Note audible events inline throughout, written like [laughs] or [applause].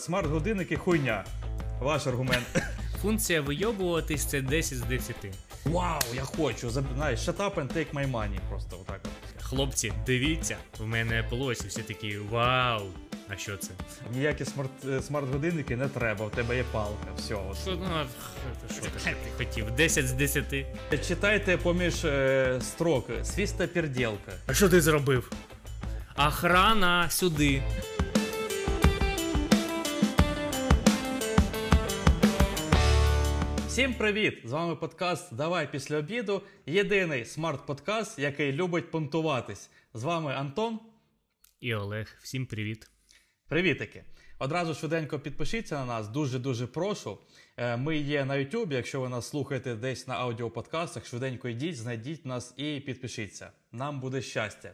Смарт-годинники хуйня. Ваш аргумент. [laughs] Функція вийобуватись це 10 з 10. Вау, я хочу. Заб- Знаєш, shut up and take my money. Просто отак. от. Хлопці, дивіться, в мене Apple всі такі вау. А що це? Ніякі смарт, е, смарт-годинники не треба, в тебе є палка. Все. От. Що, ну, а, що ти, ти хотів? 10 з 10. Читайте поміж е, строк свіста перділка. А що ти зробив? Охрана сюди. Всім привіт! З вами подкаст Давай після обіду. Єдиний смарт-подкаст, який любить понтуватись. З вами Антон. І Олег, всім привіт. Привітики! Одразу швиденько підпишіться на нас, дуже-дуже прошу. Е, Ми є на YouTube, якщо ви нас слухаєте десь на аудіоподкастах, швиденько йдіть, знайдіть нас і підпишіться. Нам буде щастя.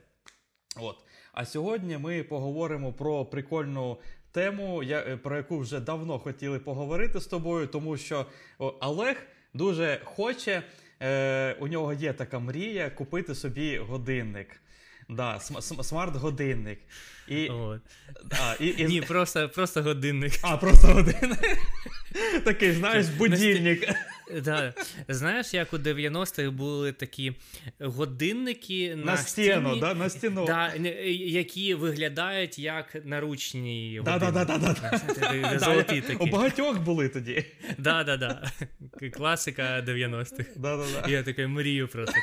От. А сьогодні ми поговоримо про прикольну тему, я- е, про яку вже давно хотіли поговорити з тобою, тому що Олег дуже хоче, е, у нього є така мрія купити собі годинник. Да, см- см- смарт-годинник. І, а, і, і, Ні, просто, просто годинник. а, просто годинник. [laughs] Такий, знаєш, будильник. Да. Знаєш, як у 90-х були такі годинники на, На стіну, стіні, да, на стіну. Да, які виглядають як наручні Да, да, да, да, да. годинники. [laughs] Золоті У багатьох були тоді. Да, да, да. Класика 90-х. Да, да, да. Я таке мрію про таке.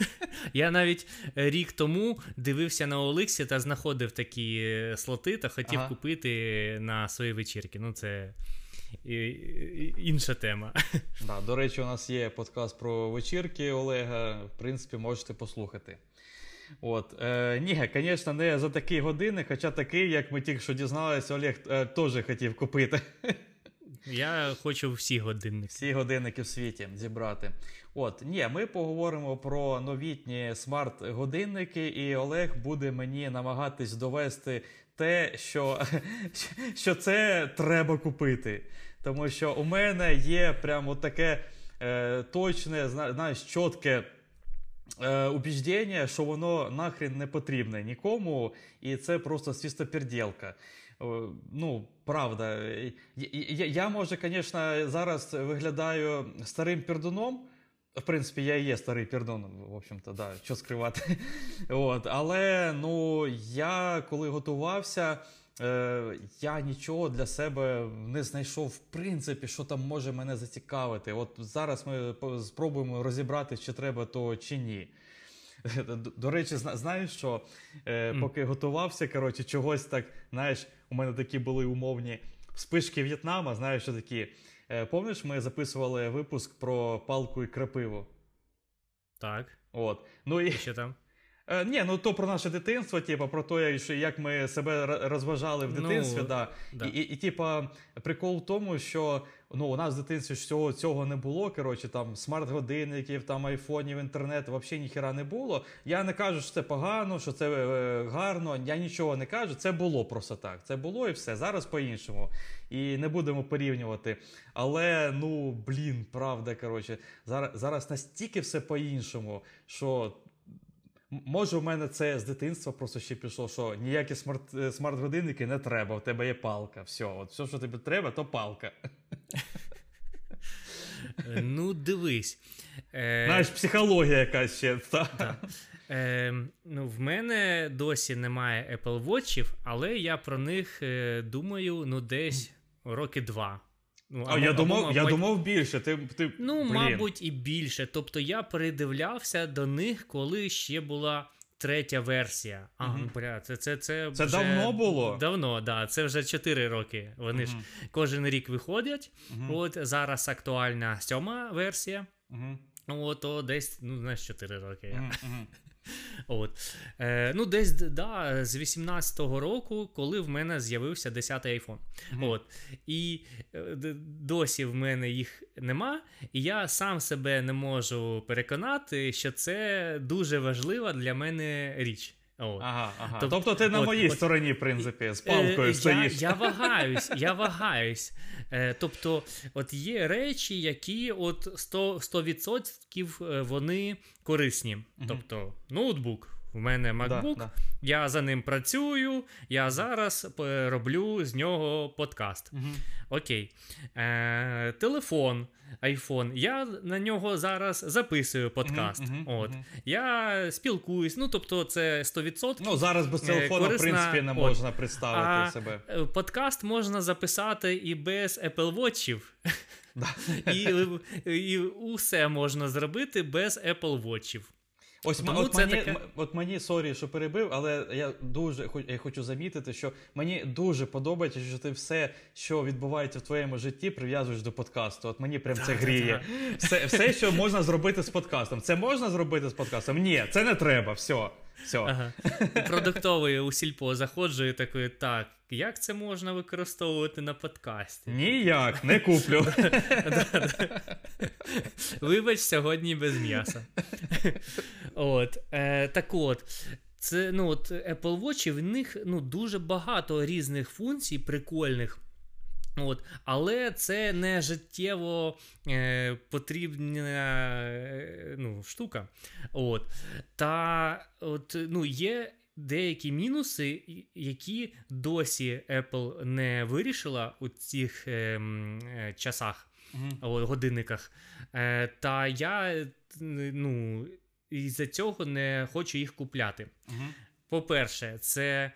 [laughs] Я навіть е, рік тому дивився на Оликсі та знаходив такі е, слоти та хотів Ага. купити на свої вечірки. Ну, це інша тема. [laughs] Да, до речі, у нас є подкаст про вечірки Олега. В принципі, можете послухати. От, е, ні, звісно, не за такі години, хоча такий, як ми тільки що дізналися, Олег е, теж хотів купити [laughs] Я хочу всі годинники. всі годинники в світі зібрати. От, ні, ми поговоримо про новітні смарт-годинники, і Олег буде мені намагатись довести те, що, [laughs] що це треба купити. Тому що у мене є прямо таке е, точне, знаєш, чітке. Е, убіждення, що воно нахрен не потрібне нікому, і це просто свістоперділка. Е, Ну, правда. Я, я, я може, звісно, зараз виглядаю старим пердуном. В принципі, я і є старий пердун, в общем-то, да, що скривати. [laughs] От, але ну, я коли готувався, е, я нічого для себе не знайшов, в принципі, що там може мене зацікавити. От зараз ми спробуємо розібрати, чи треба то чи ні. До, до речі, знаєш що? Е, поки готувався, коротше, чогось так, знаєш, у мене такі були умовні вспишки В'єтнама, знаєш, що такі. Е, помниш, ми записували випуск про палку і крапиву. Так, От. Ну і і що там? Е, ні, ну то про наше дитинство, типу, про те, що як ми себе розважали в Ну, дитинстві. да. да. І, і, і, типа, прикол в тому, що ну, у нас в дитинстві ж цього, цього не було. Коротше, там смарт-годинників, там айфонів, інтернет, взагалі ніхера не було. Я не кажу, що це погано, що це е, гарно. Я нічого не кажу. Це було просто так. Це було і все. Зараз по-іншому. І не будемо порівнювати. Але ну блін, правда, коротше, зараз, зараз настільки все по-іншому, що. Може, у мене це з дитинства просто ще пішло, що ніякі е, смарт-годинники не треба, у тебе є палка. Все, от все, що тобі треба, то палка. Е, Ну, дивись. Е, Знаєш, психологія якась ще. Та. Е, ну, в мене досі немає Apple Watchів, але я про них думаю ну, десь роки два. Ну, А, я або- думав, або, я думав більше. Ти, ти, Ну, блін. мабуть, і більше. Тобто я передивлявся до них, коли ще була третя версія. А, ну, бля, це, це, це, Це вже давно було? Давно, да. Це вже 4 роки. Вони ж кожен рік виходять. Мгм. От зараз актуальна сьома версія. Мгм. От, то десь, ну, знаєш, 4 роки. я. От. Е, ну, десь да, з 18-го року, коли в мене з'явився 10-й iPhone. От. І е, досі в мене їх нема, і я сам себе не можу переконати, що це дуже важлива для мене річ. От. Ага, ага. Тоб- Тобто ти на от- моїй от- стороні, в принципі, з Е, палкою я, стоїш. я [laughs] вагаюсь, я вагаюсь. Е, тобто, от є речі, які от 100%, 100% вони корисні. Тобто, ноутбук в мене MacBook, Да, да. я за ним працюю, я зараз е, роблю з нього подкаст. Мгм. Окей. Е, телефон, iPhone. Я на нього зараз записую подкаст. Мгм, мгм, От. мгм. Я спілкуюсь. Ну, тобто, це 100%. Ну, зараз без телефону корисна, в принципі, не от. можна представити А себе. е, подкаст можна записати і без Apple Watchів. [laughs] І, і усе можна зробити без Apple Watch ів. Ось Тому от, мені, таке- от мені sorry, що перебив, але я дуже я хочу замітити, що мені дуже подобається, що ти все, що відбувається в твоєму житті, прив'язуєш до подкасту. От мені прям це гріє. Все, все, що можна зробити з подкастом. Це можна зробити з подкастом? Ні, це не треба. Все. Все. Ага. Продуктовий [laughs] у сільпо заходжу і такий, так, як це можна використовувати на подкасті? Ніяк, не куплю. [laughs] Вибач, сьогодні без м'яса. От, е, так от. Це ну от Apple Watch, в них ну, дуже багато різних функцій, прикольних. От, але це не життєво е, потрібна е, ну, штука. От. Та от, ну, є деякі мінуси, які досі Apple не вирішила у цих е, е, часах, о, годинниках. Е, та я ну, із-за цього не хочу їх купляти. Мгм. По-перше, це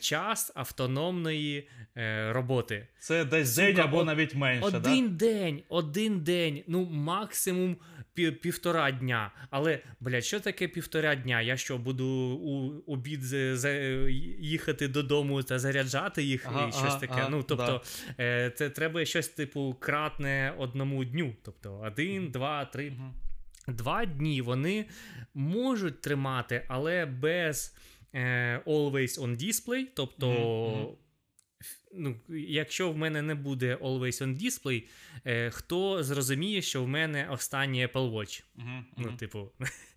час автономної е, роботи. Це десь Сука, день або навіть менше. Один день, один день, ну максимум пі- півтора дня. Але, блядь, що таке півтора дня? Я що, буду у обід їхати додому та заряджати їх Ага, і щось ага, таке. ага, ну, тобто, е, це треба щось, типу, кратне одному дню. Тобто, один, два, три. Два дні вони можуть тримати, але без е, always on display. Тобто, ф- ну, якщо в мене не буде always on display, е, хто зрозуміє, що в мене останній Apple Watch? Мгм. Ну, типу,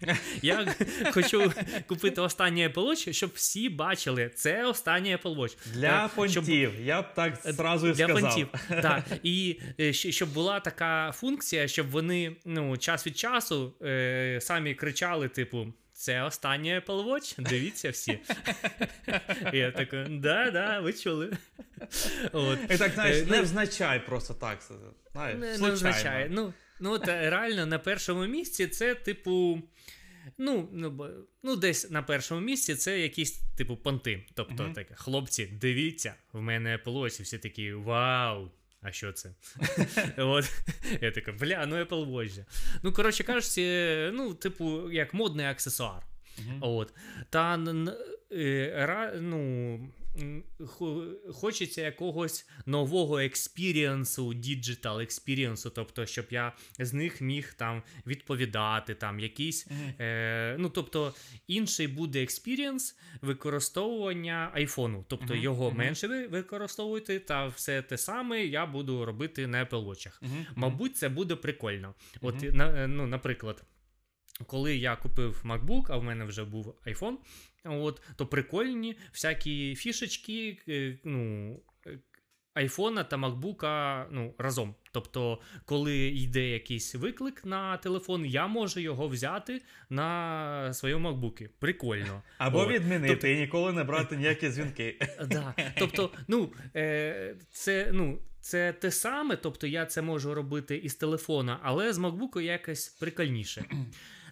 [laughs] я хочу купити останній Apple Watch, щоб всі бачили, це останній Apple Watch. Для Е, щоб- понтів, я б так зразу і для сказав. понтів. [laughs] Так. І е, щоб була така функція, щоб вони ну, час від часу е, самі кричали, типу. Це останній Apple Watch, дивіться всі. [laughs] Я такий, да, да, ви чули. От. І так, знаєш, Е, не ну, взначай просто так. Знаєш, не, не. Ну, ну от е, реально на першому місці це, типу. Ну, ну, ну, десь на першому місці це якісь, типу, понти. Тобто, таке, хлопці, дивіться, в мене Apple Watch, і всі такі, вау! А що це? [laughs] От. Я така, бля, ну Apple Watch. же». Ну, коротше кажучи, ну, типу, як модний аксесуар. От. Та е, ну, хочеться якогось нового experience у, digital experience у, тобто, щоб я з них міг там відповідати, там якийсь. Е, ну, тобто, інший буде experience використовування айфону. Тобто Мгм, його мгм. менше ви використовуєте, та все те саме я буду робити на Apple Watch. Мабуть, це буде прикольно. От, на, е, ну, наприклад, коли я купив MacBook, а в мене вже був iPhone, от, то прикольні всякі фішечки, е, ну. е, Айфона та макбука ну, разом. Тобто, коли йде якийсь виклик на телефон, я можу його взяти на своєму макбукі. Прикольно. [laughs] Або От. відмінити Тобто- і ніколи не брати ніякі дзвінки. [laughs] Да. Тобто, ну, е, це, ну, це те саме, тобто я це можу робити із телефона, але з MacBook якось прикольніше.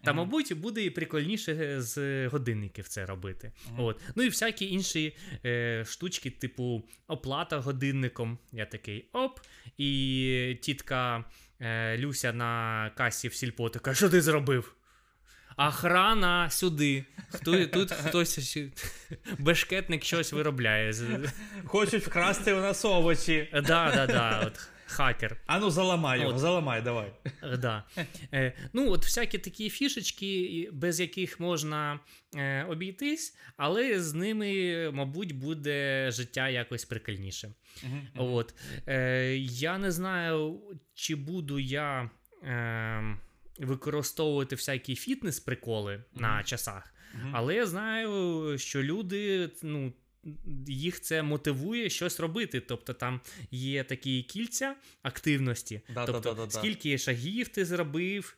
Та, мабуть, буде і прикольніше з годинників це робити. От. Ну і всякі інші е, штучки, типу оплата годинником. Я такий оп. І тітка е, Люся на касі в сільпо така, що ти зробив? Охрана сюди. Хто, тут хтось [laughs] бешкетник щось виробляє. Хочуть вкрасти у нас овочі. Да, да, да, от хакер. Ану, заламай його, заламай, давай. Е, Да. Е, ну, от всякі такі фішечки, без яких можна е, обійтись, але з ними, мабуть, буде життя якось прикольніше. Мгм. От. Е, я не знаю, чи буду я е, використовувати всякі фітнес-приколи на часах, Мгм. але я знаю, що люди, ну. Їх це мотивує щось робити. Тобто там є такі кільця активності. Да, тобто, да, да, да, да. скільки шагів ти зробив,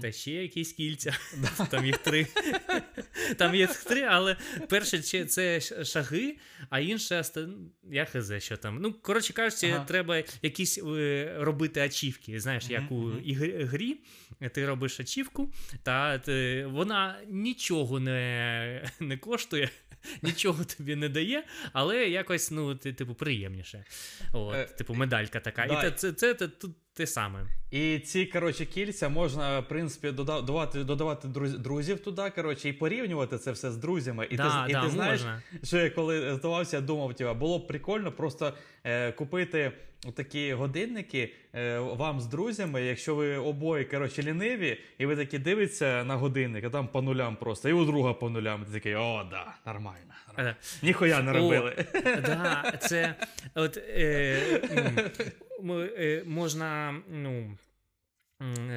Та ще якісь кільця. [laughs] [laughs] Там їх три. [laughs] Там є три, але перше це шаги, а інше я хз, що там. Ну, коротше кажучи, ага. треба якісь е, робити ачівки. Знаєш, як у грі ти робиш ачівку, та ти, вона нічого не, не коштує. [laughs] Нічого тобі не дає, але якось, ну, ти, типу, приємніше. От, е, Типу, медалька така. І І це, це, це тут те саме. І ці коротше, кільця можна, в принципі, додавати додавати друзів туди, коротше, і порівнювати це все з друзями. І да, ти да, і ти знаєш, що я коли здавався, я думав, тіба, було б прикольно просто е, купити такі годинники е, вам з друзями, якщо ви обоє коротше, ліниві, і ви такі дивитеся на годинник, а там по нулям просто, і у друга по нулям. Ти такий, о, да, нормально. нормально. Е, Ніхуя не робили. О, да, це от, е, [laughs] можна ну,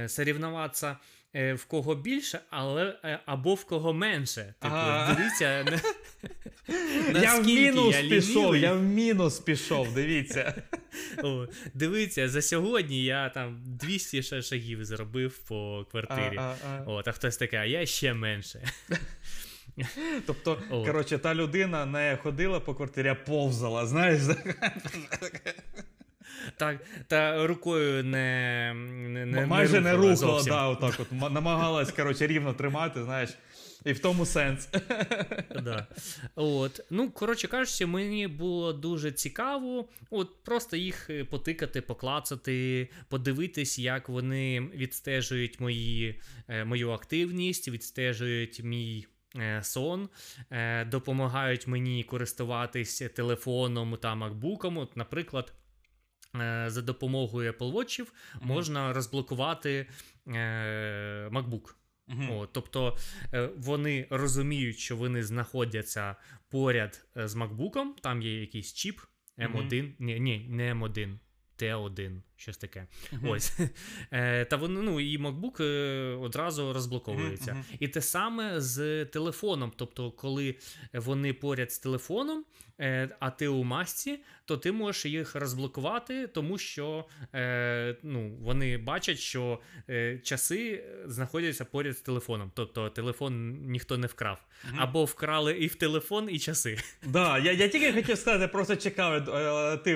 сорівнуватися е, в кого більше, але е, або в кого менше. Типу, дивіться. [laughs] Я в мінус я пішов, я в мінус пішов, дивіться. О, Дивіться, за сьогодні я там 200 шагів зробив по квартирі. От, а хтось таке, а я ще менше. [laughs] Тобто, коротше, та людина не ходила по квартирі, а повзала, знаєш? Так, та рукою не не, не майже не рухала, рухала да, отак от намагалась коротше, рівно тримати, знаєш. І в тому сенс. Да. От. Ну, коротше кажучи, мені було дуже цікаво от просто їх е, потикати, поклацати, подивитись, як вони відстежують мої, е, мою активність, відстежують мій. Е, сон, допомагають мені користуватись телефоном та макбуком. От, Наприклад, за допомогою Apple Watch mm-hmm. можна розблокувати MacBook. Угу. О, Тобто е, вони розуміють, що вони знаходяться поряд е, з MacBook, там є якийсь чіп M1, угу. ні, ні, не M1, T1, щось таке. Uh-huh. Ось. [laughs] Е, Та вони, ну, і MacBook е, одразу розблоковується. Uh-huh. І те саме з телефоном. Тобто, коли вони поряд з телефоном, е, а ти у масці, то ти можеш їх розблокувати, тому що е, ну, вони бачать, що е, часи знаходяться поряд з телефоном. Тобто телефон ніхто не вкрав. Uh-huh. Або вкрали і в телефон, і часи. Да, я я тільки хотів сказати, просто чекав, е, ти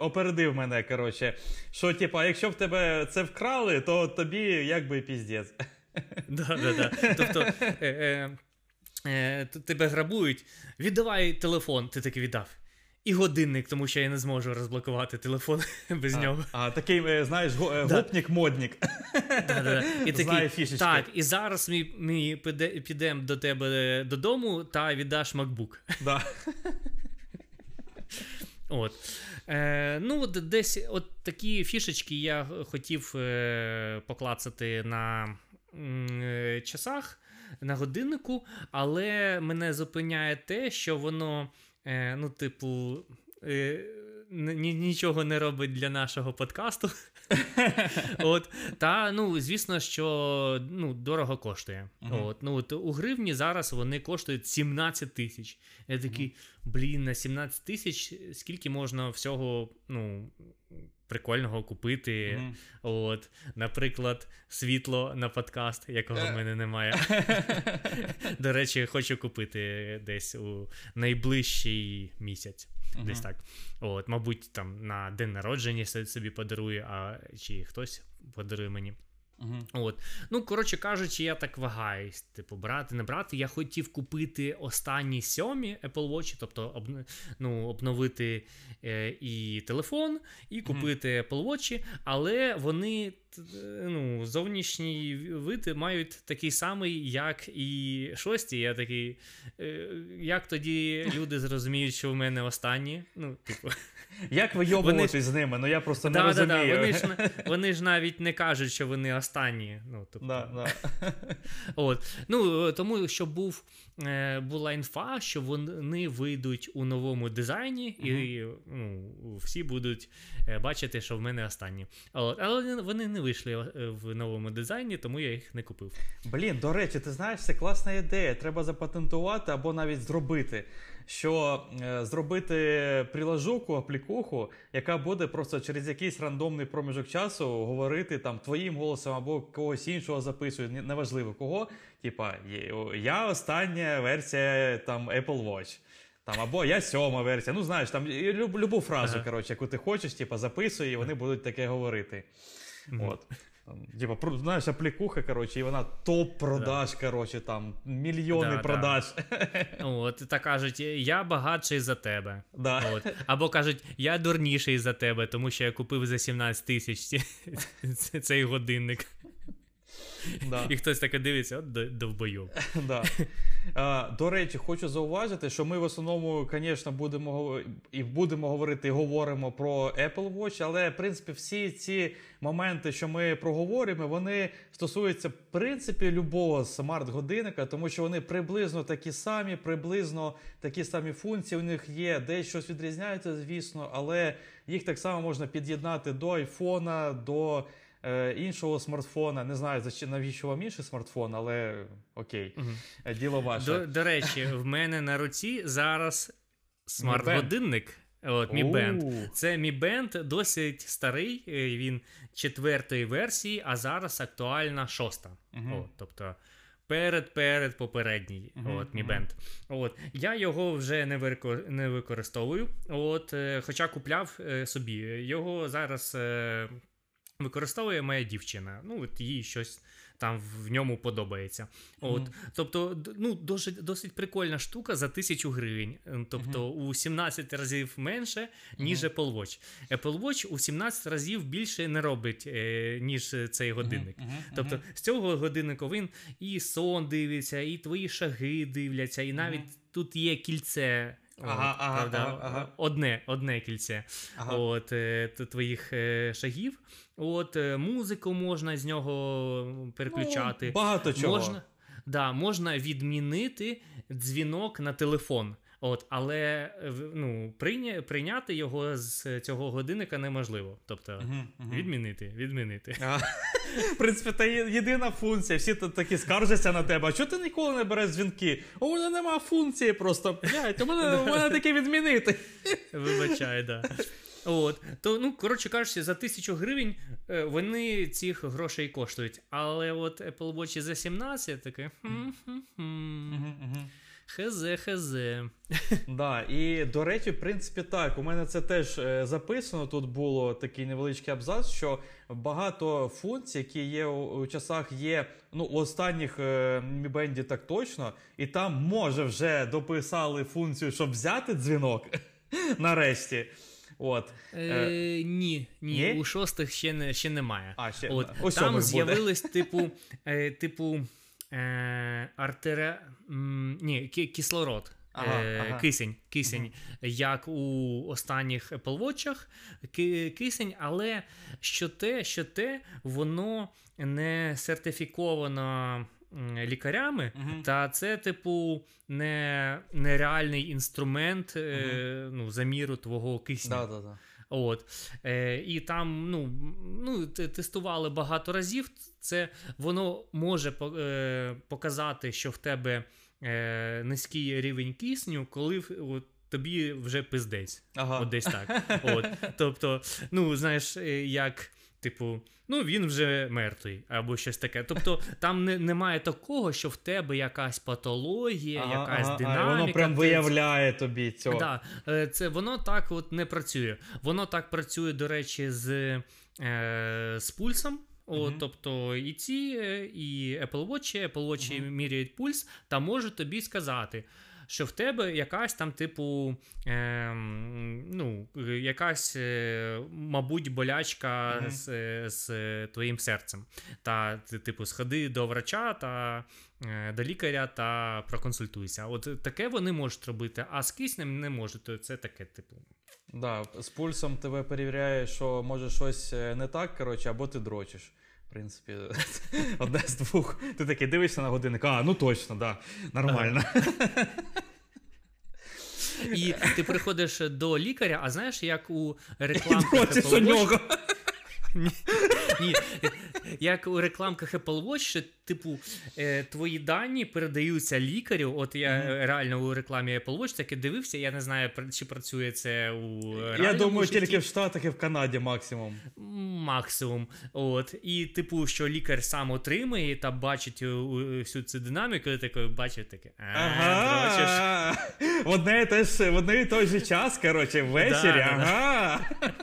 опередив мене. коротше що, типа, якщо в тебе це вкрали, то тобі якби піздець. [laughs] Да, да, да. Тобто е, е, е, тебе грабують, віддавай телефон, ти таки віддав. І годинник, тому що я не зможу розблокувати телефон [laughs] без а, нього. А такий, знаєш, гопнік-моднік. [laughs] Да, да, І такий, фішечки. Так, і зараз ми ми підемо до тебе додому та віддаш MacBook. Да. От. Е, Ну, десь от такі фішечки я хотів е, поклацати на е, часах, на годиннику, але мене зупиняє те, що воно, е, ну, типу, е, нічого не робить для нашого подкасту. От, Та, ну, звісно, що ну, дорого коштує. Uh-huh. От, ну, от, У гривні зараз вони коштують 17 тисяч. Я такий, uh-huh. блін, на 17 тисяч скільки можна всього ну, прикольного купити. Mm-hmm. От, Наприклад, світло на подкаст, якого в мене немає. [laughs] До речі, хочу купити десь у найближчий місяць. Mm-hmm. Десь так. От, Мабуть, там на день народження собі подарую, а чи хтось подарує мені. Uh-huh. От. Ну, коротше кажучи, я так вагаюсь. Типу, брати, не брати. Я хотів купити останні сьомі Apple Watch, тобто об, ну, обновити е, і телефон, і купити uh-huh. Apple Watch, але вони ну, зовнішній вид мають такий самий, як і шості. Я такий. Е, як тоді [laughs] люди зрозуміють, що в мене останні? Ну, типу. Як вийобуватись з ними? Ну я просто не да, розумію. Да, да. Вони ж [laughs] вони ж навіть не кажуть, що вони останні. Ну, тобто... да, да. [laughs] От. Ну, Тому що був, е, була інфа, що вони вийдуть у новому дизайні, і ну, всі будуть е, бачити, що в мене останні. От. Але вони не вийшли е, в новому дизайні, тому я їх не купив. Блін, до речі, ти знаєш, це класна ідея. Треба запатентувати або навіть зробити. Що е, зробити прилажуку, аплікуху, яка буде просто через якийсь рандомний проміжок часу говорити там твоїм голосом або когось іншого записує, неважливо кого. Типа, я остання версія там Apple Watch. Там, або я сьома версія. Ну, знаєш, там любу фразу, Ага. коротше, яку ти хочеш, типа, записуй, і вони будуть таке говорити. От. Там, Типа, знаєш, аплікуха, коротше, і вона топ продаж, коротше, там, мільйони Да, да. продаж. От, та кажуть, я багатший за тебе. Да. От. Або кажуть, я дурніший за тебе, тому що я купив за 17 тисяч [laughs] цей годинник. Да. І хтось таке дивиться, от до- довбойов. [laughs] Да. А, до речі, хочу зауважити, що ми в основному, звісно, будемо і будемо говорити і говоримо про Apple Watch, але в принципі всі ці моменти, що ми проговоримо, вони стосуються в принципі любого смарт-годинника, тому що вони приблизно такі самі, приблизно такі самі функції. У них є десь щось відрізняється, звісно, але їх так само можна під'єднати до айфона, до іншого смартфона. Не знаю, навіщо вам інший смартфон, але окей, Е, діло ваше. До, до речі, в мене на руці зараз смарт-годинник. От, Mi Band. Це Mi Band досить старий, е, він четвертої версії, а зараз актуальна шоста. Мгм. От, тобто перед перед попередній Мгм, от, Mi. Band. От, я його вже не, викор... не використовую, от, е, хоча купляв е, собі. Його зараз е, використовує моя дівчина. Ну, от їй щось там в ньому подобається. От, Мгм. Тобто, ну, досить, досить прикольна штука за тисячу гривень. Е, Тобто у 17 разів менше, ніж Apple Watch. Apple Watch у 17 разів більше не робить, е, ніж цей годинник. Тобто з цього годинника він і сон дивиться, і твої шаги дивляться, і навіть тут є кільце. Ага, от, ага, правда, ага, ага. Одне, одне кільце Ага. от, е, твоїх е, шагів. От, е, музику можна з нього переключати. Ну, багато чого. Можна, да, можна відмінити дзвінок на телефон. От, але ну, прийня, прийняти його з цього годинника неможливо. Тобто, Мгм, мгм. відмінити, відмінити. [laughs] В принципі, це єдина функція. Всі тут такі скаржаться на тебе. А чого ти ніколи не береш дзвінки? У мене нема функції просто. Блядь, у мене, у мене таке відмінити. Вибачай, да. От, то, ну, коротше кажучи, за тисячу гривень е, вони цих грошей коштують. Але от Apple Watch за 17 таке. Хезе, хезе. Да, і до речі, в принципі, так. У мене це теж е, записано. Тут було такий невеличкий абзац, що багато функцій, які є у, у часах, є ну, у останніх е, Mi так точно, і там може вже дописали функцію, щоб взяти дзвінок [laughs] нарешті. От. Е, ні, ні, Ні? у шостих ще, не, ще немає. А, ще От, там з'явились, типу, е, типу е, артере... ні, кислород. Ага, е, ага. Кисень, кисень, як у останніх Apple Watch, кисень, але що те, що те, воно не сертифіковано лікарями, Мгм. та це, типу, не, нереальний інструмент е, ну, заміру твого кисню. Да, да, да. От. Е, і там ну, ну, тестували багато разів. Це воно може е, показати, що в тебе е, низький рівень кисню, коли от, тобі вже пиздець. Ага. От десь так. [laughs] От. Тобто, ну, знаєш, е, як. Типу, ну він вже мертвий, або щось таке. Тобто там не, немає такого, що в тебе якась патологія, Ага, якась ага, динаміка. Воно прям виявляє тобі цього. Да, е, це воно так от не працює. Воно так працює, до речі, з, е, з пульсом. О, Мгм. Тобто і ці, е, і Apple Watch, Apple Watch міряють пульс та можуть тобі сказати, що в тебе якась там, типу, ем, ну, е, якась, е, мабуть, болячка Мгм. з, е, з е, твоїм серцем. Та, типу, сходи до врача та е, до лікаря та проконсультуйся. От таке вони можуть робити, а з киснем не можуть. Це таке, типу. Да, з пульсом тебе перевіряє, що може щось е, не так, коротше, або ти дрочиш. В принципі, [laughs] одне з двох. Ти такий дивишся на годинник, а, ну точно, да, нормально. [laughs] І ти приходиш до лікаря, а знаєш, як у І рекламах дрочиш Apple нього. Ні, ні. Як у рекламках Apple Watch, що, типу, е, твої дані передаються лікарю. От я Мгм. реально у рекламі Apple Watch таки дивився, я не знаю, чи працює це у Я думаю, житті. тільки в Штатах і в Канаді максимум. Максимум. От. І, типу, що лікар сам отримує та бачить всю цю динаміку, і такий бачить таке. Ага. В одне і той же час, коротше, ввечері. Ага. [laughs]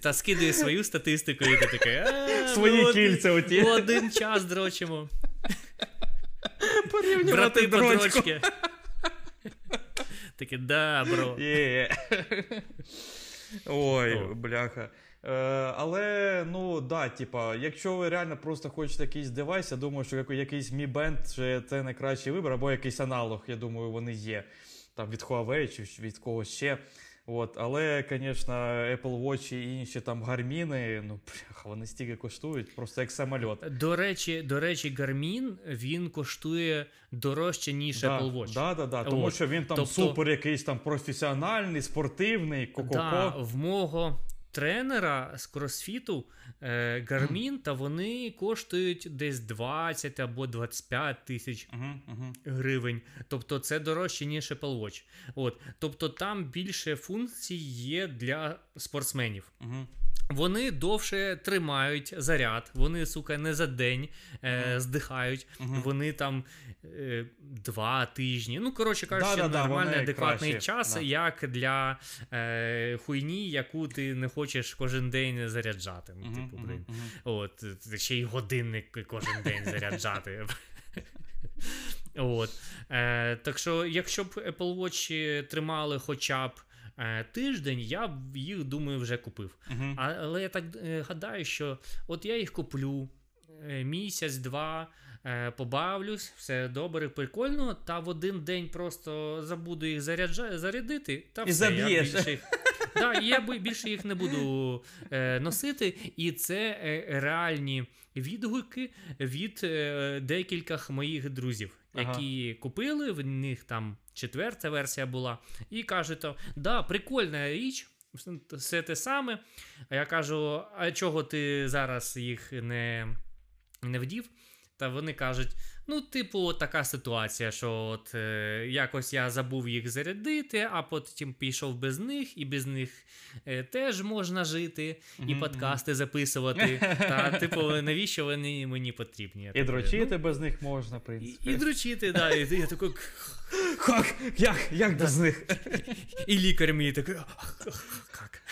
Та скидає свою статистику, і ти такий. «А, Свої ми кільця оті. В один час дрочимо. Порівнювати Брати подрочки. Таке, да, бро. Ой, бляха. Е, але, ну, да, типа, якщо ви реально просто хочете якийсь девайс, я думаю, що якийсь Mi Band це найкращий вибір, або якийсь аналог, я думаю, вони є. Там від Huawei чи від когось ще. От, але, звісно, Apple Watch і інші там гарміни, ну, бляха, вони стільки коштують, просто як самоліт. До речі, до речі, гармін він коштує дорожче, ніж Да, Apple Watch. Да, да, да, тому От. що він там Тобто- супер якийсь там професіональний, спортивний, ко-ко-ко. Да, в мого тренера з кросфіту е, Гармін, та вони коштують десь 20 або 25 тисяч гривень. Тобто це дорожче, ніж Apple Watch. От. Тобто там більше функцій є для спортсменів. Вони довше тримають заряд, вони, сука, не за день е, здихають, Мгм. вони там е, два тижні. Ну, коротше кажучи, Да-да-да, нормальний, вони адекватний кращі, час, да. як для е, хуйні, яку ти не хочеш кожен день заряджати. Ну, типу, блин. мгм. От, ще й годинник кожен день заряджати. От. Е, так що, якщо б Apple Watch тримали хоча б тиждень, я їх, думаю, вже купив. А, але я так е, гадаю, що от я їх куплю е, місяць-два, е, побавлюсь, все добре, прикольно, та в один день просто забуду їх заряджа, зарядити, та І все, я більше їх, да, я більше їх не буду е, носити. І це е, реальні відгуки від е, декількох моїх друзів, Ага. які купили, в них там четверта версія була, і кажуть, то, да, прикольна річ. Все те саме. А я кажу: а чого ти зараз їх не, не вдів? Та вони кажуть: ну, типу, от така ситуація, що от е, якось я забув їх зарядити, а потім пішов без них, і без них е, теж можна жити, і Мгм, подкасти записувати. Та, [laughs] типу, навіщо вони мені потрібні? І дрочити без них можна, в ну, принципі. і, і дрочити, да. І я такий, Як? Як? Як без них? І лікар мені такий. Как?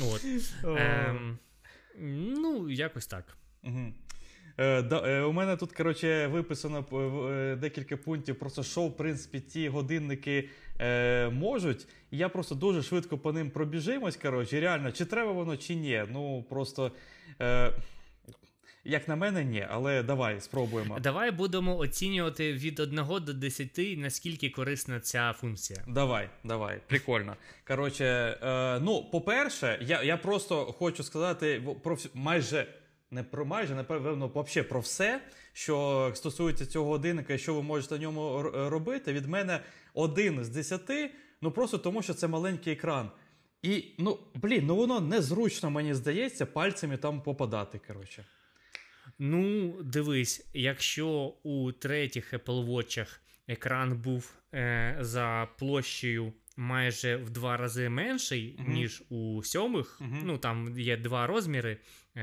От. Ем, ну, якось так. Мгм. Е, е, у мене тут, коротше, виписано е, декілька пунктів, просто що, в принципі, ті годинники можуть. І я просто дуже швидко по ним пробіжимось. Коротше, реально, чи треба воно, чи ні. Ну, просто. Як на мене, ні, але давай спробуємо. Давай будемо оцінювати від 1 до 10, наскільки корисна ця функція. Давай, давай, прикольно. Коротше, е, ну, по-перше, я, я просто хочу сказати про майже. Не про майже, напевно, взагалі про все, що стосується цього годинника і що ви можете на ньому робити. Від мене один з десяти, ну просто тому, що це маленький екран. І, ну, блін, ну воно незручно, мені здається, пальцями там попадати. Коротше. Ну, дивись, якщо у третіх Apple Watch екран був е, за площею майже в два рази менший, Мгм. ніж у сьомих, Мгм. ну там є два розміри: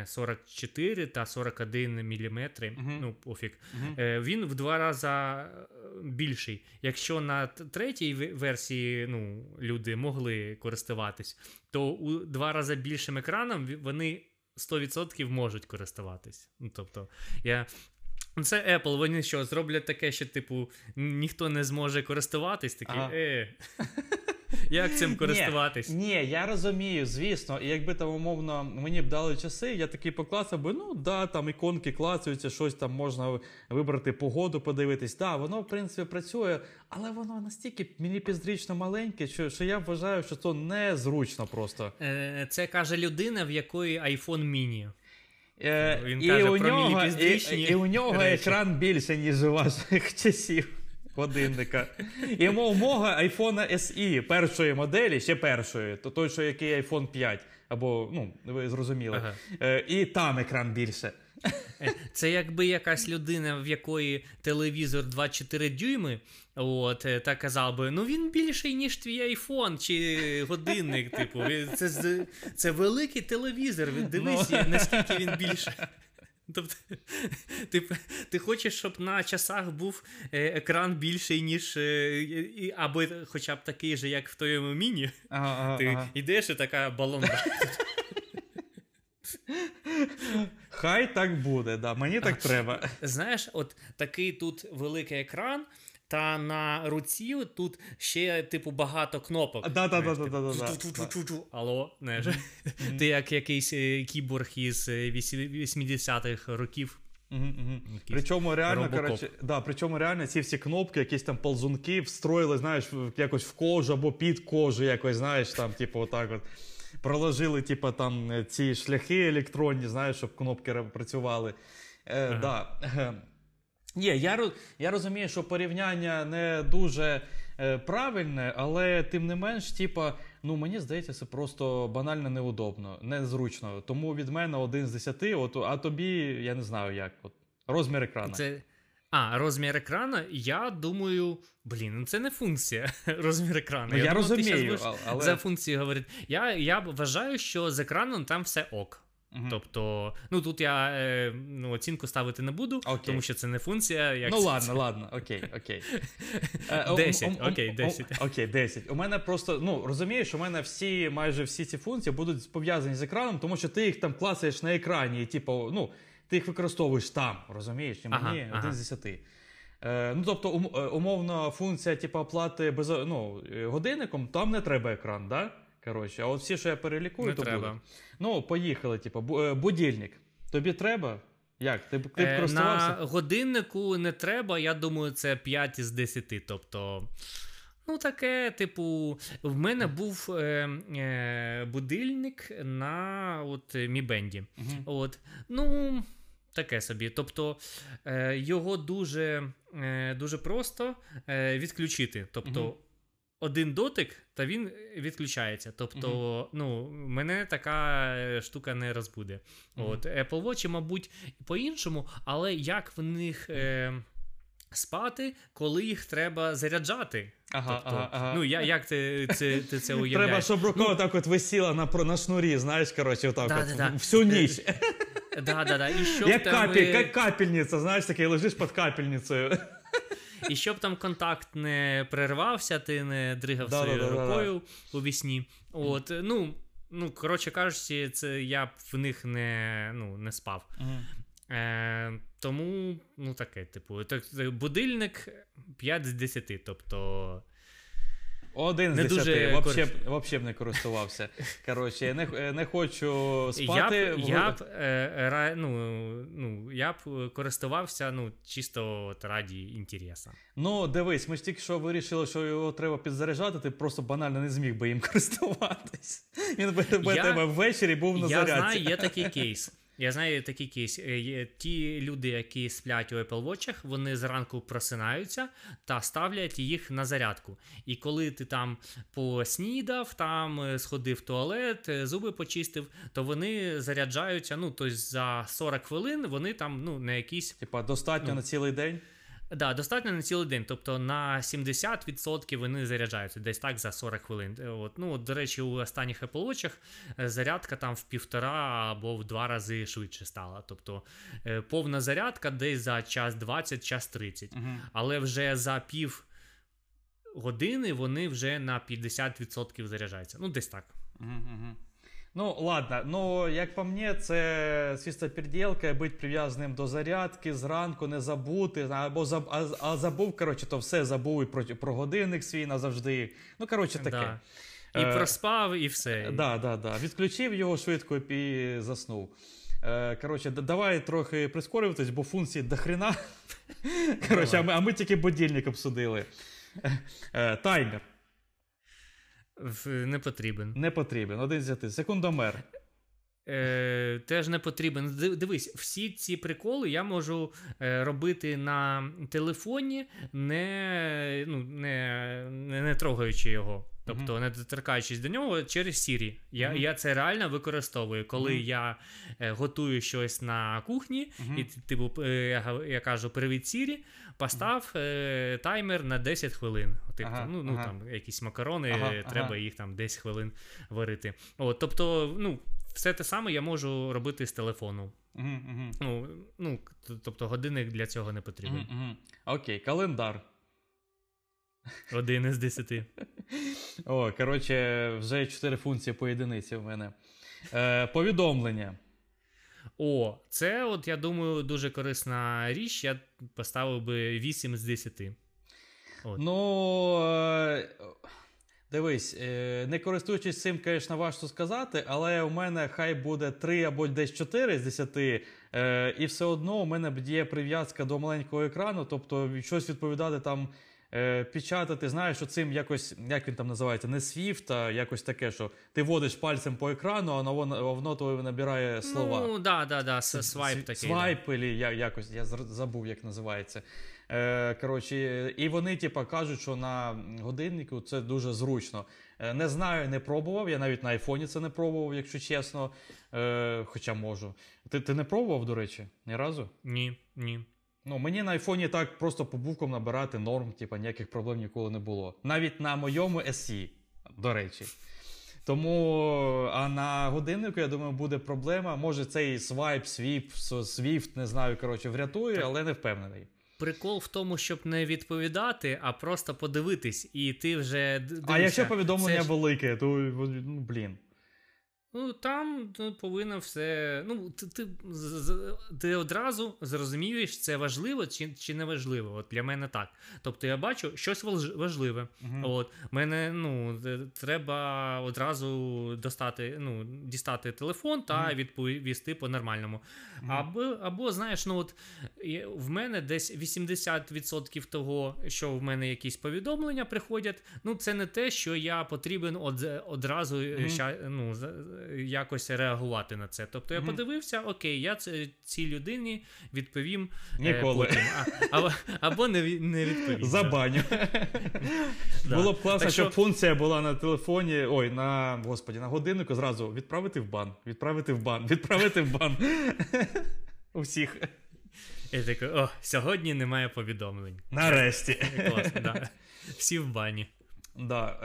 44 та 41 міліметри. Мгм. Ну, пофіг. Е, він в два рази е, більший. Якщо на третій версії ну, люди могли користуватись, то у два рази більшим екраном вони 100% можуть користуватись. Ну, тобто, я. Ну, Це Apple, вони що, зроблять таке, що, типу, ніхто не зможе користуватись, такі, Ага. е, [laughs] як цим користуватись? Ні, ні, я розумію, звісно. І якби там умовно мені б дали часи, я такий поклацав би, ну да, там іконки клацаються, щось там можна вибрати погоду, подивитись. Да, воно в принципі працює, але воно настільки міліпіздрічно маленьке, що, що я вважаю, що це незручно просто. Е, Це каже людина, в якої iPhone mini. Е, Він і, каже у про нього, і, і у нього речі. екран більше, ніж у ваших [laughs] часів. Годинника. І мов мого iPhone SE першої моделі, ще першої, то той, що який iPhone 5, або, ну, ви зрозуміли. Ага. Е, і там екран більше. Е, Це якби якась людина, в якої телевізор 24 дюйми, от, е, та казав би, ну він більший, ніж твій айфон чи годинник. Типу, це, це великий телевізор. Дивись, Ну. наскільки він більше. Тобто, ти, ти хочеш, щоб на часах був е, екран більший, ніж е, або хоча б такий же, як в твоєму міні. Ага, ага, Ти ага. йдеш і така балонда. Хай так буде, да. мені так треба. Знаєш, от такий тут великий екран, та на руці тут ще, типу, багато кнопок. Типу. Алло, знаєш, [laughs] ти як якийсь е, кіборг із е, 80-х років. Мгм, мгм. Якийсь Причому реально, коротше, да, причому реально ці всі кнопки, якісь там ползунки встроїли, знаєш, якось в кожу або під кожу, якось, знаєш, там, типу, отак от. Проложили, типу, там е, ці шляхи електронні, знаєш, щоб кнопки працювали. Е, Ага. да. Ні, я, я розумію, що порівняння не дуже е, правильне, але тим не менш, типа, ну мені здається, це просто банально неудобно, незручно. Тому від мене один з десяти, от, а тобі я не знаю як. От, розмір екрану. Це... А, розмір екрана, я думаю, блін, ну це не функція [laughs] розмір екрану. Ну, я думав, ти розумію, а- але- за функцію говорити. Я, я вважаю, що з екраном там все ок. Мгм. Тобто, ну тут я е, ну, оцінку ставити не буду, Окей. тому що це не функція. Як Ну це- ладно, ладно, окей, окей. [laughs] Е, ом- Десять, ом- ом- окей, ом- десять. Окей, 10. У мене просто, ну розумієш, у мене всі, майже всі ці функції будуть пов'язані з екраном, тому що ти їх там клацаєш на екрані, і типу, ну, ти їх використовуєш там, розумієш? І мені ага. один з 10. Е, ну, тобто, е, умовно, функція, типу, оплати без, ну, е, годинником, там не треба екран, да? Коротше, а от всі, що я перелікую, Не то треба. буде. Ну, поїхали, типу, е, будильник. Тобі треба? Як? Ти, ти Е, користувався? на годиннику не треба, я думаю, це 5 із 10. Тобто, ну таке, типу, в мене був е, е, будильник на от, Mi Band. Мгм. От, ну, таке собі. Тобто е, його дуже, е, дуже просто е, відключити. Тобто, Мгм. Один дотик, та він відключається. Тобто, ну, мене така е, штука не розбуде. Мгм. От, Apple Watch, мабуть, по-іншому, але як в них. Е, Спати, коли їх треба заряджати. Ага, тобто, ага, ага. Ну, я, як ти це, ти це [laughs] уявляєш? Треба, щоб рука так от висіла на, на шнурі, знаєш, коротше, отак Да, от, да, да. всю ніч. Да, да, да. І щоб Як, капель, е, як капельниця, знаєш, такий лежиш під капельницею. І щоб там контакт не перервався, ти не дригав своєю рукою у вісні. От, ну, ну, коротше кажучи, це я б в них не, ну, не спав. Е, тому, ну таке, типу, так, будильник 5 з 10, тобто. Один з дуже десяти, вообще, корис- б- не користувався. [laughs] Коротше, не, не хочу Я спати. б, в- я б, е, ну, ну, я б користувався ну, чисто от раді інтересу. Ну, дивись, ми ж тільки що вирішили, що його треба підзаряджати, ти просто банально не зміг би їм [laughs] користуватись. Він би тебе Я- тебе ввечері був на Я зарядці. знаю, є такий кейс. Я знаю такий кейс. Е, Ті люди, які сплять у Apple Watch, вони зранку просинаються та ставлять їх на зарядку. І коли ти там поснідав, там е, сходив в туалет, е, зуби почистив, то вони заряджаються. Ну, тобто за 40 хвилин вони там ну, на якісь Типа, достатньо Ну. на цілий день. Да, достатньо на цілий день. Тобто на 70% вони заряджаються десь так за 40 хвилин. Е, От, ну, до речі, у останніх Apple Watch е, зарядка там в півтора або в два рази швидше стала. Тобто е, повна зарядка десь за час 20, час 30. Угу. Але вже за пів години вони вже на 50% заряджаються. Ну, десь так. Угу. Ну, ладно, ну як по мені, це чисто переділка, бути прив'язаним до зарядки, зранку не забути, або заб, а, а забув, коротше, то все забув і про, про годинник свій назавжди. Ну, коротше, таке. Да. І Е, проспав, і все. Да, да, да. Відключив його швидко і заснув. Е, Коротше, давай трохи прискорюватись, бо функції до хрена. [laughs] Коротше, а ми, а ми тільки будильник обсудили. Е, Таймер Не потрібен. не потрібен. Один з десяти. Секундомер. Е, Теж не потрібен. Дивись, всі ці приколи я можу е, робити на телефоні, не, ну, не, не, не трогаючи його. Тобто не доторкаючись до нього через Siri. Я, Мгм. я це реально використовую, коли Мгм. я е, готую щось на кухні, і типу, е, я, я кажу: Привіт, Siri, постав е, таймер на 10 хвилин. Типу, Ага, ну, ну ага. там якісь макарони, Ага, е, ага. треба їх там 10 хвилин варити. От, тобто, ну, все те саме я можу робити з телефону. Ну, ну, тобто годинник для цього не потрібен. Окей, календар. Один із десяти. О, коротше, вже чотири функції по єдиниці в мене. Е, повідомлення. О, це, от, я думаю, дуже корисна річ. Я поставив би 8 з 10. От. Ну. Е, дивись, е, не користуючись цим, звісно, важко сказати, але у мене хай буде 3 або десь 4 з 10. Е, і все одно у мене є прив'язка до маленького екрану, тобто щось відповідати там. Е, Печатати, знаєш, що цим якось, як він там називається, не Swift, а якось таке, що ти водиш пальцем по екрану, а воно, воно тобі набирає слова. Ну, да, да, да, с- свайп такий. да. Свайп, или я, якось, я забув, як називається. Е, коротше, і вони, типа, кажуть, що на годиннику це дуже зручно. Е, не знаю, не пробував. Я навіть на айфоні це не пробував, якщо чесно. Е, хоча можу. Ти, ти не пробував, до речі, ні разу? Ні, ні. Ну, мені на айфоні так просто по буквам набирати норм, типа ніяких проблем ніколи не було. Навіть на моєму SE, до речі. Тому, а на годиннику, я думаю, буде проблема. Може, цей свайп, sweep, swift, не знаю, коротше, врятує, але не впевнений. Прикол в тому, щоб не відповідати, а просто подивитись, і ти вже д- а якщо повідомлення Це велике, то ну, блін. Ну, там ну, повинно все. Ну, ти, ти, ти одразу зрозумієш, це важливо чи, чи не важливо. От для мене так. Тобто я бачу щось важ- важливе. Мгм. От мене ну треба одразу достати, ну, дістати телефон та Мгм. відповісти по-нормальному. Мгм. Або, або, знаєш, ну от в мене десь 80% того, що в мене якісь повідомлення приходять. Ну, це не те, що я потрібен од, одразу е, ща, ну, якось реагувати на це. Тобто я подивився, окей, я цій людині відповім е, Ніколи. потім. А, або, або не, не відповім. За баню. [laughs] Да. Було б класно, що- щоб функція була на телефоні. Ой, на господі, на годиннику зразу відправити в бан, відправити в бан, відправити в бан. [laughs] У всіх. Я такий, о, сьогодні немає повідомлень. Нарешті. Класно, да. Всі в бані. Да.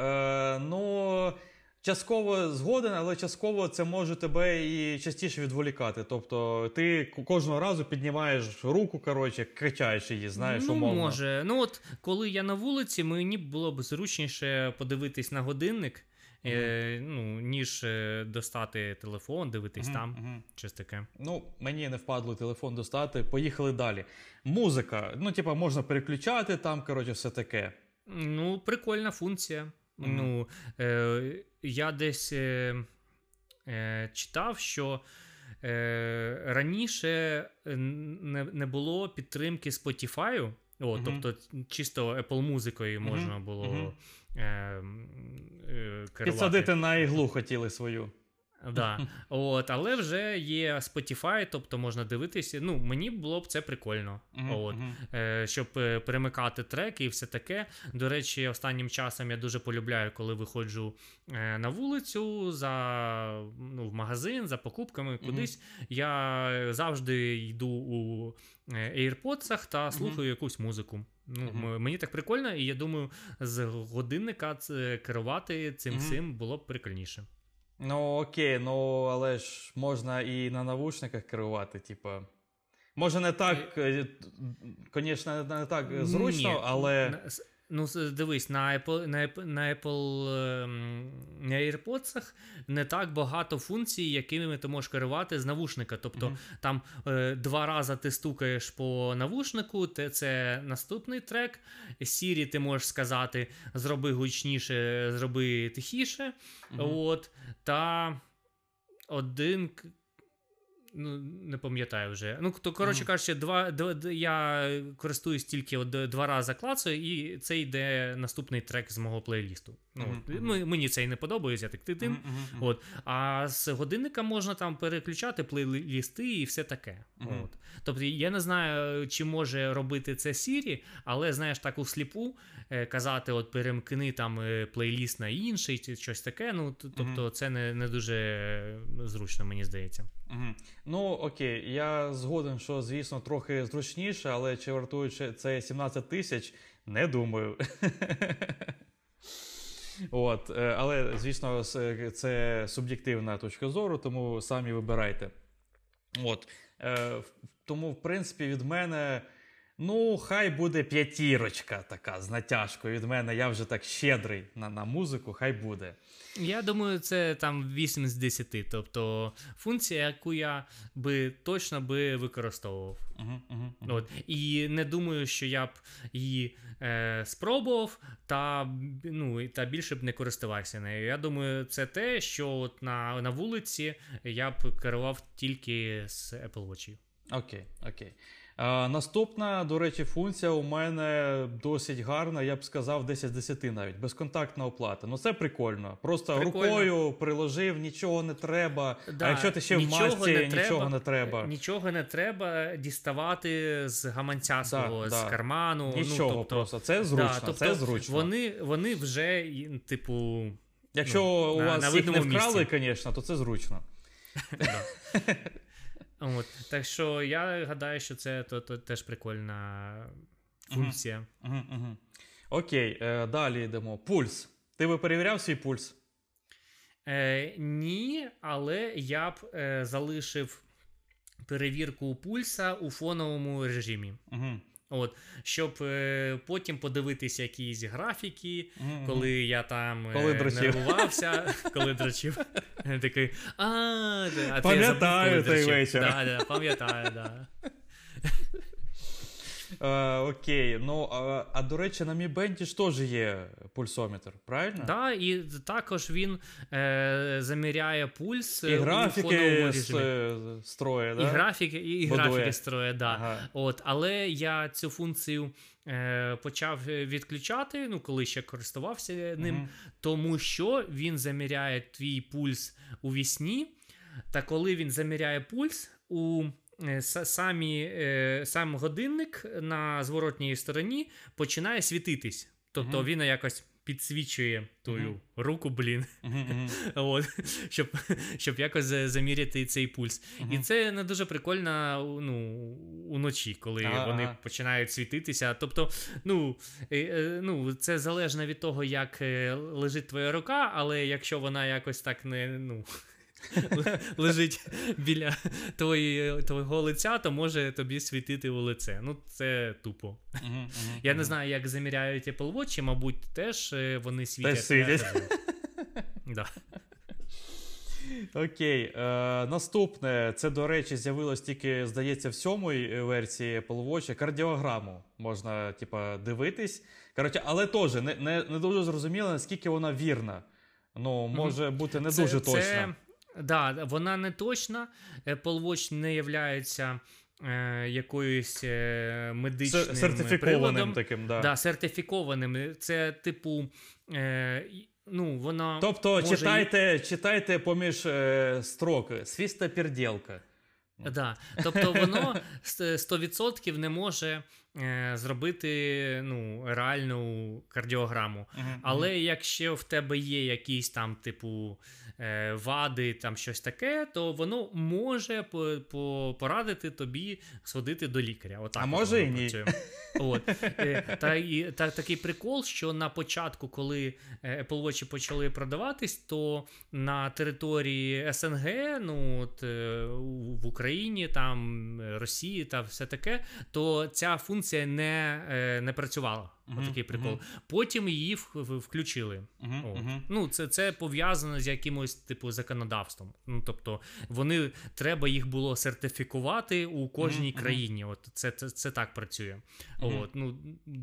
Е, ну, частково згоден, але частково це може тебе і частіше відволікати. Тобто ти кожного разу піднімаєш руку, коротше, качаєш її, знаєш, ну, умовно. може. Ну, от коли я на вулиці, мені було б зручніше подивитись на годинник, е, ну, ніж е, достати телефон, дивитись Мгм, там. мгм. Щось таке. Ну, мені не впадло телефон достати. Поїхали далі. Музика. Ну, типа, можна переключати там, коротше, все таке. Ну, прикольна функція. Ну, е, я десь е, е, читав, що е, раніше е, не, не було підтримки Spotify. О, Мгм. Тобто чисто Apple музикою можна було е, е, керувати. Підсадити на іглу хотіли свою. Да. [laughs] От, але вже є Spotify, тобто можна дивитися. Ну, мені було б це прикольно. Мгм, От. Е, щоб е, перемикати треки і все таке. До речі, останнім часом я дуже полюбляю, коли виходжу е, на вулицю за ну, в магазин за покупками кудись. Я завжди йду у е, AirPods та слухаю якусь музику. Ну, м- Мені так прикольно, і я думаю, з годинника керувати цим всім було б прикольніше. Ну, окей, ну але ж можна і на навушниках керувати, типа. Може, не так, звісно, не так зручно, Ні, але. Ну, дивись, на Apple, на Apple, на Apple ем, на AirPods не так багато функцій, якими ти можеш керувати з навушника. Тобто Мгм. там е, два рази ти стукаєш по навушнику, те це наступний трек. Siri ти можеш сказати: зроби гучніше, зроби тихіше. Мгм. От, та один. Ну, не пам'ятаю вже. Ну, то, коротше mm-hmm. кажучи, два, два, я користуюсь тільки от два рази клацаю, і це йде наступний трек з мого плейлісту. Ну, mm-hmm. Мені це і не подобається, так ти тим. Mm-hmm. От. А з годинника можна там переключати плейлісти і все таке. От. Тобто я не знаю, чи може робити це Siri, але знаєш, так у сліпу е, казати, от перемкни там е, плейліст на інший, чи щось таке. Ну, тобто, це не, не дуже зручно, мені здається. Угу. Ну окей, я згоден, що звісно трохи зручніше, але чи вартуючи це 17 тисяч, не думаю. [laughs] От, е, Але, звісно, це суб'єктивна точка зору, тому самі вибирайте. От, е, Тому, в принципі, від мене. Ну, хай буде п'ятірочка така з натяжкою від мене. Я вже так щедрий на на музику, хай буде. Я думаю, це там 8 з 10. Тобто функція, яку я би точно би використовував. Uh-huh, uh-huh, uh-huh. От. І не думаю, що я б її е, спробував та ну, та більше б не користувався нею. Я думаю, це те, що от на, на вулиці я б керував тільки з Apple Watch. Окей, окей. Наступна, до речі, функція у мене досить гарна, я б сказав, 10 з 10 навіть безконтактна оплата. Ну це прикольно. Просто прикольно. рукою приложив, нічого не треба. Да, а якщо ти ще в масці, не нічого не треба. Нічого не треба діставати з гаманця свого, да, з да. карману. Ну, нічого ну, тобто, просто це зручно. тобто, це зручно. Вони вони вже, типу. Якщо ну, у вас на їх не вкрали, звісно, то це зручно. [laughs] [laughs] От, Так що я гадаю, що це то, то теж прикольна функція. Угу, угу, угу. Окей, е, далі йдемо. Пульс. Ти би перевіряв свій пульс? Е, Ні, але я б е, залишив перевірку пульса у фоновому режимі. Угу. От, Щоб е, потім подивитися якісь графіки, mm-hmm. коли я там коли е, нервувався, коли дрочив. [laughs] Такий, а, а Пам'ятаю той вечір. Пам'ятаю, да. Е, окей, ну а, а до речі, на Mi Band ж теж є пульсометр, правильно? Так, да, і також він е, заміряє пульс і графіки строє, да? І графіки, і, і графіки строє, да. Ага. От, Але я цю функцію е, почав відключати, ну, коли ще користувався ним, угу. тому що він заміряє твій пульс у вісні, та коли він заміряє пульс у Е, самі, е, сам годинник на зворотній стороні починає світитись. Тобто uh-huh. він якось підсвічує твою uh-huh. руку, блін, uh-huh. [laughs] От, щоб щоб якось заміряти цей пульс. І це не дуже прикольно ну, уночі, коли вони починають світитися. Тобто, ну, е, ну, це залежно від того, як лежить твоя рука, але якщо вона якось так не. ну, [laughs] лежить біля твої, твого лиця, то може тобі світити у лице. Ну, це тупо. [laughs] Я не знаю, як заміряють Apple Watch, мабуть, теж е, вони світять. [laughs] Да. Окей, е, наступне, це, до речі, з'явилось тільки, здається, в сьомій версії Apple Watch. Кардіограму можна, типа, дивитись. Коротше, але теж не не, не дуже зрозуміло, наскільки вона вірна. Ну, може бути не це, дуже точно. Це Да, вона не точна. Apple Watch не являється е, якоюсь е, медичним сертифікованим приладом. таким. Да. Да, сертифікованим. Це, типу, е, ну, вона Тобто, може... читайте читайте поміж е, строк свіста перділка. Да. Тобто воно [laughs] 100% не може е, зробити ну, реальну кардіограму. Uh-huh. Але якщо в тебе є якісь там, типу, Е, вади, там щось таке, то воно може порадити тобі сходити до лікаря. Отак а може і ні. От. Е, та, і, та, Такий прикол, що на початку, коли е, Apple Watch почали продаватись, то на території СНГ, ну от в Україні, там Росії та все таке, то ця функція не, не працювала. Uh-huh, Отакий прикол. Uh-huh. Потім її включили. Uh-huh, ну, Це це пов'язано з якимось типу законодавством. Ну, Тобто, вони треба їх було сертифікувати у кожній країні. От Це це, це так працює. От, ну,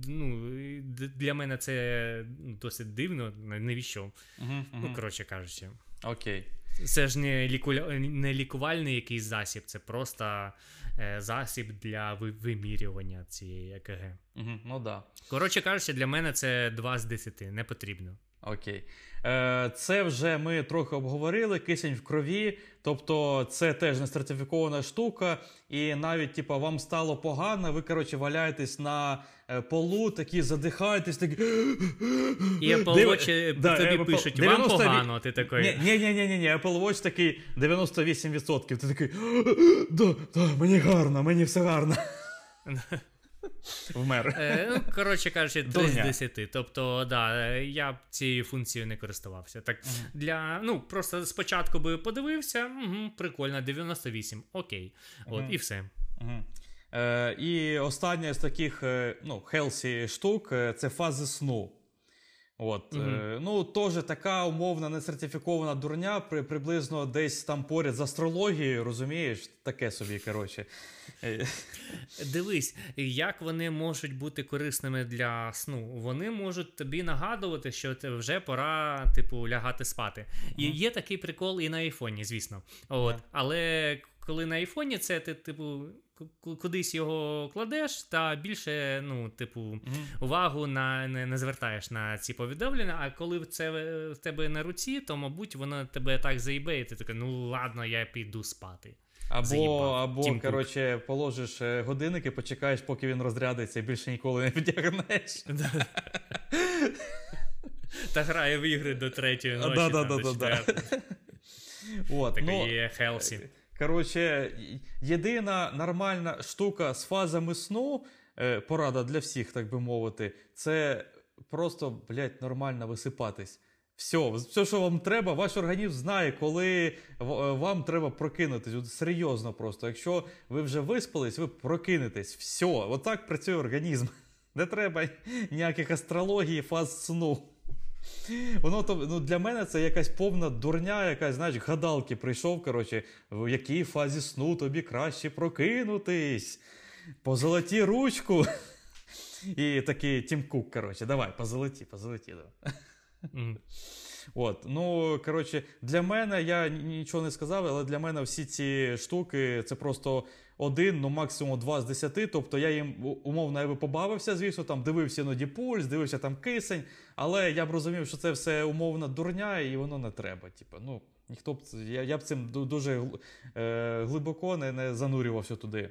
ну, Для мене це досить дивно. Навіщо? Ну, коротше кажучи. Окей. Це ж не, лікуля... не лікувальний якийсь засіб, це просто е, засіб для вимірювання цієї ЕКГ. Угу, Ну да. Коротше кажучи, для мене це 2 з 10, не потрібно. Окей. Е, Це вже ми трохи обговорили. Кисень в крові, тобто це теж не сертифікована штука, і навіть типу, вам стало погано, ви коротше валяєтесь на е, полу, такі задихаєтесь, такі. І Apple Watch да, тобі Apple... пишуть, 90... вам погано, ти такий. Ні, ні, ні, ні, ні, Apple Watch такий 98%. Ти такий. Да, да, мені гарно, мені все гарно. [laughs] Вмер. Е, ну, Коротше кажучи, 3 з 10. Тобто, да, я б цією функцією не користувався. Так, для, ну, Просто спочатку би подивився, угу, прикольно, 98, окей. От, uh-huh. І все. Uh-huh. Е, І остання з таких е, ну, хелсі штук е, це фази сну. От, угу. е, Ну, теж така умовна несертифікована дурня, при, приблизно десь там поряд з астрологією, розумієш, таке собі, коротше. Е. Дивись, як вони можуть бути корисними для сну. Вони можуть тобі нагадувати, що вже пора, типу, лягати спати. І угу. є такий прикол і на айфоні, звісно. От, yeah. Але коли на айфоні це ти, типу кудись його кладеш, та більше, ну, типу, mm-hmm. увагу на не, не звертаєш на ці повідомлення. А коли це в тебе на руці, то, мабуть, воно тебе так заїбе, і ти такий, ну ладно, я піду спати. Або, або коротше, положиш е, годинник і почекаєш, поки він розрядиться, і більше ніколи не вдягнеш. [laughs] Та грає в ігри до третьої ночі. [laughs] Такий ну, є Хелсі. Коротше, єдина нормальна штука з фазами сну, е, порада для всіх, так би мовити, це просто, блядь, нормально висипатись. Все, все, що вам треба, ваш організм знає, коли е, вам треба прокинутись. От Серйозно просто. Якщо ви вже виспались, ви прокинетесь. Все, отак працює організм. [laughs] Не треба ніяких астрології, фаз сну. Воно то ну, для мене це якась повна дурня, якась, знаєш, гадалки прийшов. коротше, В якій фазі сну тобі краще прокинутись. Позолоті ручку. І такий Тім Кук, коротше, давай, позолоті, позолоті. Давай. От, ну, коротше, для мене я нічого не сказав, але для мене всі ці штуки це просто один, ну максимум два з десяти. Тобто я їм умовно я би побавився, звісно, там дивився іноді пульс, дивився там кисень, але я б розумів, що це все умовна дурня, і воно не треба. Типу, ну, ніхто б я, я б цим дуже е, глибоко не, не занурювався туди.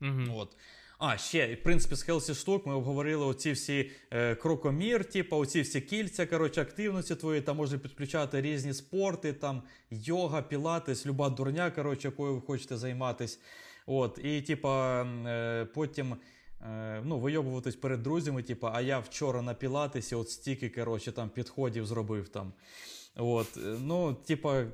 Mm-hmm. От. А, ще, в принципі, з Хелсі штук ми обговорили оці всі е, крокомір, типу, оці всі кільця, коротше, активності твої, там можна підключати різні спорти, там йога, пілатес, люба дурня, коротше, якою ви хочете займатися. От, І, типа, е, потім е, ну, вийобуватись перед друзями, типа, а я вчора на пілатесі, от стільки, коротше, там підходів зробив там. От, е, Ну, типа,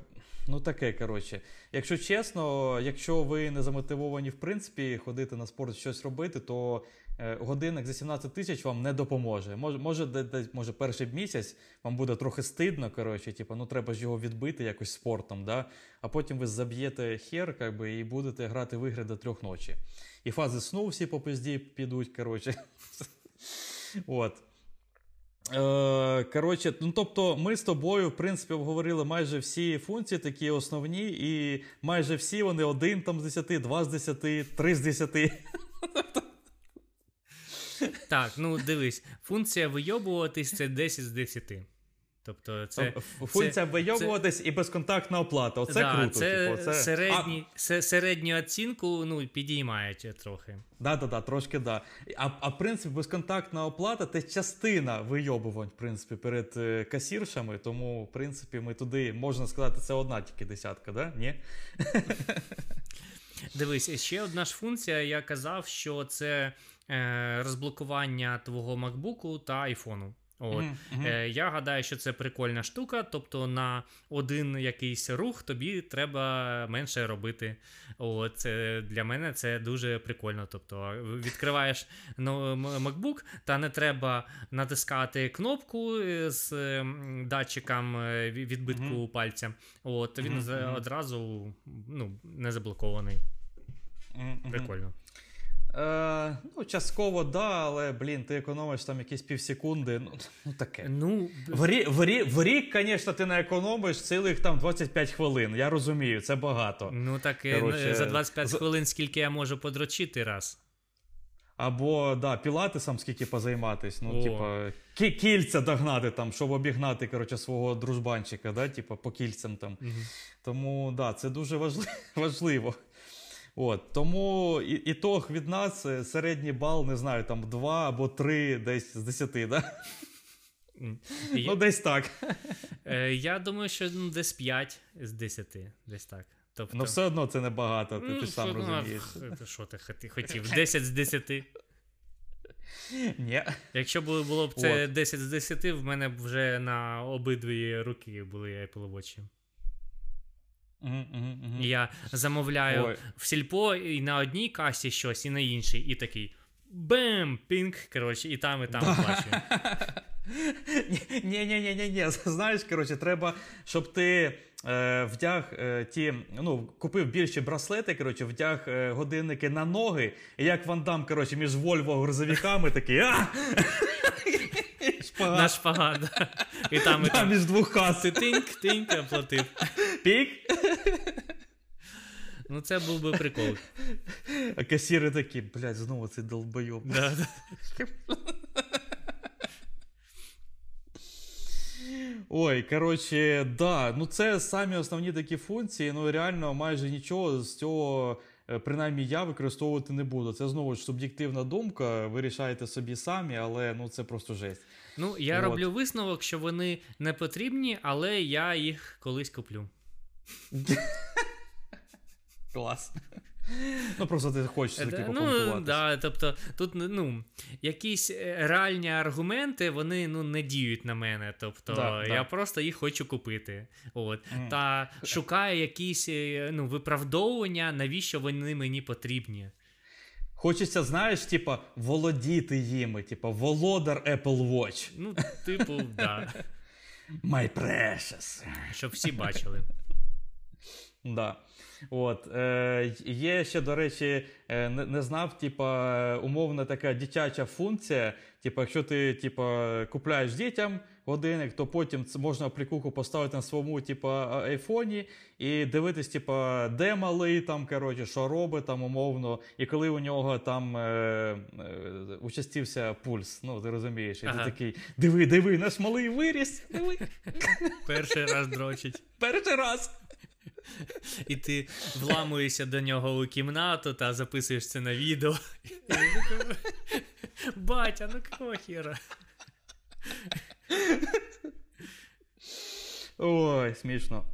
ну таке, коротше. Якщо чесно, якщо ви не замотивовані, в принципі, ходити на спорт, щось робити, то Е, годинник за 17 тисяч вам не допоможе. Може, може, може, перший місяць вам буде трохи стидно, коротше, типу, ну треба ж його відбити якось спортом, да? а потім ви заб'єте хер как би, і будете грати в ігри до трьох ночі. І фази сну всі по пизді підуть. коротше. [laughs] От. Е, коротше, ну тобто, ми з тобою, в принципі, обговорили майже всі функції, такі основні, і майже всі вони один там з 10, два з 10, три з 10. Так, ну дивись, функція вийобуватись це 10 з 10. Тобто це Функція це, вийобуватись і безконтактна оплата. Оце да, круто. Це, типу, це... Середні, а... середню оцінку ну, підіймають трохи. Так, так, так, трошки да. А а принцип безконтактна оплата це частина вийобувань, в принципі, перед е, касіршами. Тому, в принципі, ми туди, можна сказати, це одна тільки десятка, да? Ні? Дивись, ще одна ж функція, я казав, що це е, розблокування твого MacBook та айфону. От. Mm-hmm. Е, Я гадаю, що це прикольна штука. Тобто на один якийсь рух тобі треба менше робити. От, це, Для мене це дуже прикольно. Тобто Відкриваєш ну, MacBook, та не треба натискати кнопку з датчиком е, відбитку mm-hmm. пальця. От, Він mm-hmm. одразу ну, не заблокований. Прикольно. Е, ну, частково, да, але, блін, ти економиш там якісь півсекунди. Ну, ну таке. Ну, В, рі, в, рі, в рік, звісно, ти не економиш цілих там 25 хвилин. Я розумію, це багато. ну так е, Коротше, за 25 з- хвилин, скільки я можу подрочити раз. Або да, пілатесом скільки позайматись, ну, О. типа, кі- кільця догнати, там, щоб обігнати коротше, свого дружбанчика, да, типа, по кільцям там. Тому да, це дуже [laughs] важливо. важливо. От, тому і, ітог від нас е, середній бал, не знаю, там 2 або 3 десь з 10, да? М. І [laughs] Ну, десь так. [laughs] Е, я думаю, що ну, десь 5 з 10, десь так. Тобто, Ну, все одно це небагато, ти, ну, ти сам ну, розумієш. Що ти хотів? 10 з 10. [laughs] Ні. Якщо було б це От. 10 з 10, в мене б вже на обидві руки були Apple Watch. Мгм. Я замовляю Ой. в сільпо і на одній касі щось, і на іншій. І такий бем, пінг, коротше, і там, і там оплачую. [laughs] Ні, ні, ні, ні, ні. [laughs] Знаєш, коротше, треба, щоб ти е, вдяг е, ті, ну, купив більші браслети, коротше, вдяг е, годинники на ноги, і як Ван Дам, коротше, між Вольво грузовиками такий, а! [laughs] Шпагат. На шпагат. да. І там, і Да, там. між двох кас. Ти тиньк, тиньк, оплатив. Пік. Ну, це був би прикол. А касіри такі, блядь, знову цей долбойоб. Да, да. Ой, коротше, да, ну це самі основні такі функції. Ну реально майже нічого з цього, е, принаймні я використовувати не буду. Це знову ж суб'єктивна думка, ви рішаєте собі самі, але ну це просто жесть. Ну, я От. роблю висновок, що вони не потрібні, але я їх колись куплю. [laughs] Клас. Ну просто ти хочеш таки Е, Ну, да, тобто, тут ну, якісь е, реальні аргументи вони ну, не діють на мене. Тобто, Да, я да. просто їх хочу купити. От. Мгм. Та шукаю якісь е, ну, виправдовування, навіщо вони мені потрібні. Хочеться, знаєш, типа, володіти їми, типа, володар Apple Watch. Ну, типу, да. My precious. Щоб всі бачили. Да. От, е, є ще, до речі, е, не, не знав, типа, умовна така дитяча функція. Типа, якщо ти типа, купляєш дітям годинник, то потім можна аплікуху поставити на своєму типа, а- айфоні і дивитись, типа, де малий, там, коротше, що робить там умовно, і коли у нього там е, е, участився пульс. Ну, ти розумієш, і Ага. ти такий, диви, диви, наш малий виріс. Диви. Перший раз дрочить. Перший раз. І ти вламуєшся до нього у кімнату та записуєш це на відео. Батя, ну какого хера? Ой, смішно.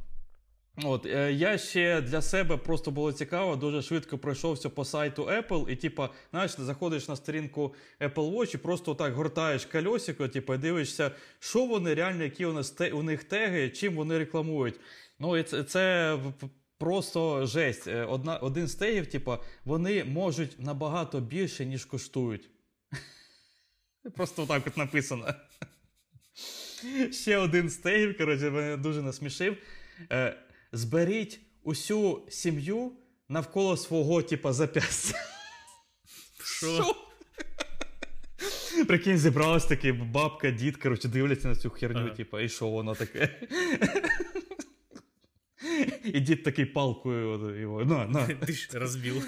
От, е, я ще для себе просто було цікаво, дуже швидко пройшовся по сайту Apple, і типа, знаєш, заходиш на сторінку Apple Watch і просто так гортаєш кольосико, типу, і дивишся, що вони реально, які у нас те, у них теги, чим вони рекламують. Ну, і це, це просто жесть. Е, Одна, один з тегів, типа, вони можуть набагато більше, ніж коштують. [laughs] Просто отак от написано. [laughs] Ще один з тегів, коротше, мене дуже насмішив. Е, зберіть усю сім'ю навколо свого, типа, зап'ястя. Що? Прикинь, зібралась таки бабка, дід, коротше, дивляться на цю херню, Ага. типа, і що воно таке? І дід такий палкою його. На, на. Ти ж розбив.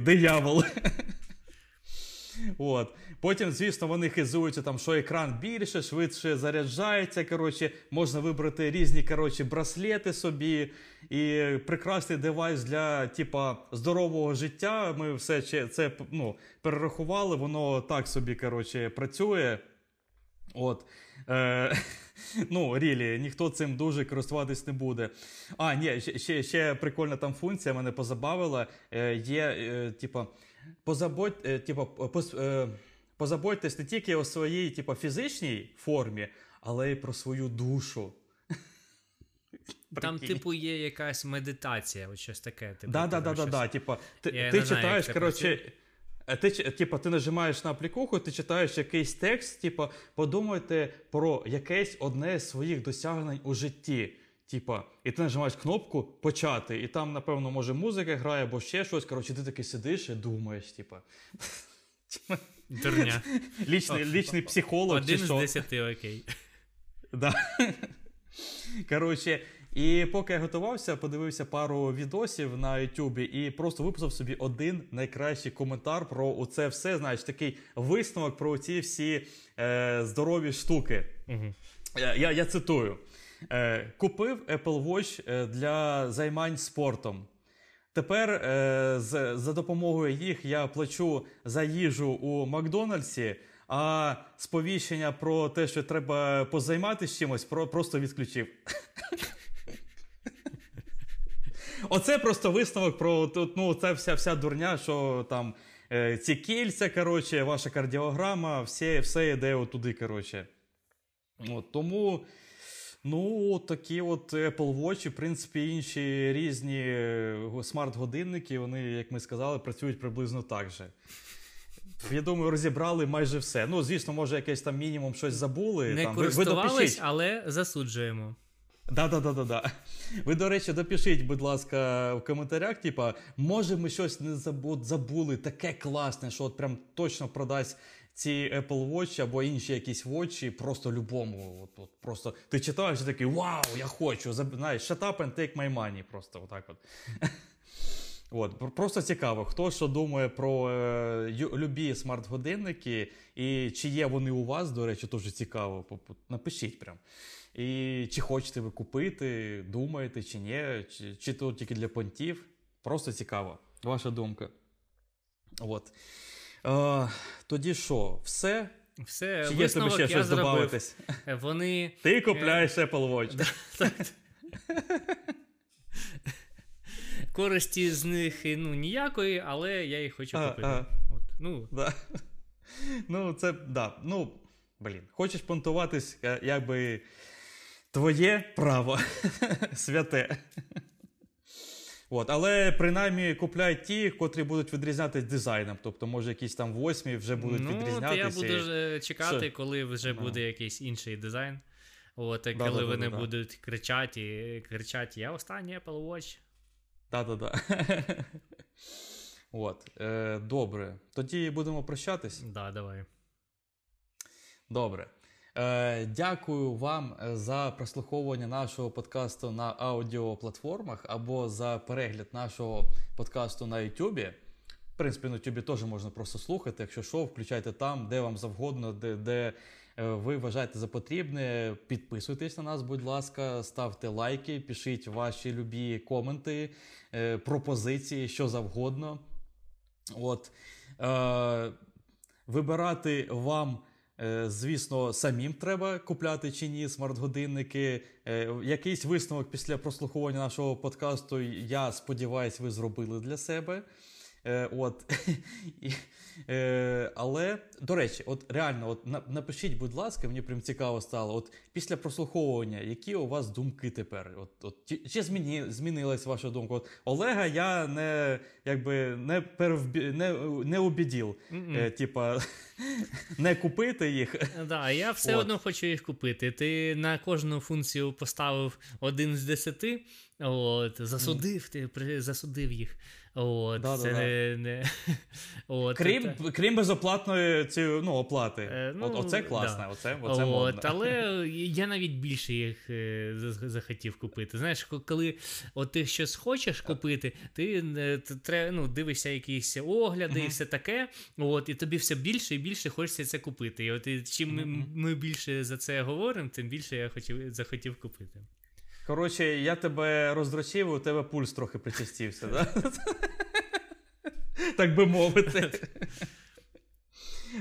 Диявол. От. Потім, звісно, вони хизуються, там, що екран більше, швидше заряджається. Коротше, можна вибрати різні коротше, браслети собі. І прекрасний девайс для типа, здорового життя. Ми все це ну, перерахували, воно так собі коротше, працює. От. Е, [laughs] ну, рілі, ніхто цим дуже користуватись не буде. А, ні, ще, ще, прикольна там функція мене позабавила. Е, є, е, типа, позабудь, е, типа, поз, е, позаботьтесь не тільки у своїй типа, фізичній формі, але й про свою душу. [laughs] Там, типу, є якась медитація, от щось таке. Типу, Да, да, там да, щось. да. Типа, ти, Я ти читаєш, коротше. е, Ти, типа, ти нажимаєш на аплікуху, ти читаєш якийсь текст, типа, подумайте про якесь одне з своїх досягнень у житті. Типа, і ти нажимаєш кнопку почати, і там, напевно, може музика грає або ще щось. Коротше, ти таки сидиш і думаєш, типа. Дурня. Лічний, лічний психолог. Один чи з десяти, окей. Да. Коротше, і поки я готувався, подивився пару відосів на Ютубі і просто виписав собі один найкращий коментар про оце все. Знаєш, такий висновок про ці всі е, здорові штуки. Угу. Я, я, я цитую: е, купив Apple Watch е, для займань спортом. Тепер е, за допомогою їх я плачу за їжу у Макдональдсі, а сповіщення про те, що треба позайматися чимось, про, просто відключив. Оце просто висновок про ну, це вся, вся дурня, що там ці кільця, коротше, ваша кардіограма, все, все йде отуди, коротше. От, тому, ну, такі от Apple Watch, в принципі, інші різні е, смарт-годинники, вони, як ми сказали, працюють приблизно так же. Я думаю, розібрали майже все. Ну, звісно, може, якесь там мінімум щось забули. Не там, ви, ви користувались, але засуджуємо. Да, да, да, да, да. Ви, до речі, допишіть, будь ласка, в коментарях, типа, може, ми щось не забу- забули, таке класне, що от прям точно продасть ці Apple Watch або інші якісь Watch просто любому. От, от, просто ти читаєш і такий вау, я хочу. Знаєш, shut up and take my money. Просто отак от. [laughs] От, просто цікаво, хто що думає про е, любі смарт-годинники, і чи є вони у вас, до речі, теж цікаво. Напишіть прям. І чи хочете ви купити, думаєте, чи ні, чи, чи то тільки для понтів. Просто цікаво. Ваша думка. От. Е, тоді що, все? Все, Чи є тобі ще щось додаватись? Е, Вони Ти купляєш Apple Watch. [laughs] користі з них ну, ніякої, але я їх хочу купити. а. От, ну, Да. Ну, це да. Ну, блін, хочеш понтуватись, е, якби твоє право [laughs] святе. От, але принаймні купляй ті, котрі будуть відрізнятися дизайном. Тобто, може, якісь там восьмі вже будуть ну, відрізнятися. я буду е, чекати, Що? коли вже буде якийсь інший дизайн. От, Да, коли да, да, вони да, да. будуть кричати, і кричати, я останній Apple Watch. Та-та-та. [laughs] От, е, добре. Тоді будемо прощатись. Да, давай. Добре. Е, дякую вам е, за прослуховування нашого подкасту на аудіоплатформах або за перегляд нашого подкасту на Ютубі. В принципі, на Ютубі теж можна просто слухати. Якщо що, включайте там, де вам завгодно, де, де е, ви вважаєте за потрібне. Підписуйтесь на нас, будь ласка, ставте лайки, пишіть ваші любі коменти, пропозиції, що завгодно. От. Е, вибирати вам. Е, Звісно, самим треба купляти чи ні смарт-годинники. Е, Якийсь висновок після прослуховування нашого подкасту, я сподіваюся, ви зробили для себе. Е, От. [laughs] І, е, Але, до речі, от реально, от напишіть, будь ласка, мені прям цікаво стало. От після прослуховування, які у вас думки тепер? От, от, чи, чи зміні, змінилась ваша думка? От Олега я не, якби, не, перевбі, не, не. Мгм. Е, типа, [laughs] не купити їх. Да, я все От. одно хочу їх купити. Ти на кожну функцію поставив один з десяти, от, засудив, ти засудив їх. От, це не, не, [laughs] от, Крім, та- крім безоплатної ці, ну, оплати. Е, ну, От, оце класно, да. оце, оце От, модно. але [laughs] я навіть більше їх е, захотів купити. Знаєш, коли от ти щось хочеш купити, ти е, т- тре- ну, дивишся якісь огляди і все таке. От, і тобі все більше і більше хочеться це купити. І от і чим ми, Мгм. ми більше за це говоримо, тим більше я хотів, захотів купити. Коротше, я тебе роздрочив, і у тебе пульс трохи причастився, да? так би мовити.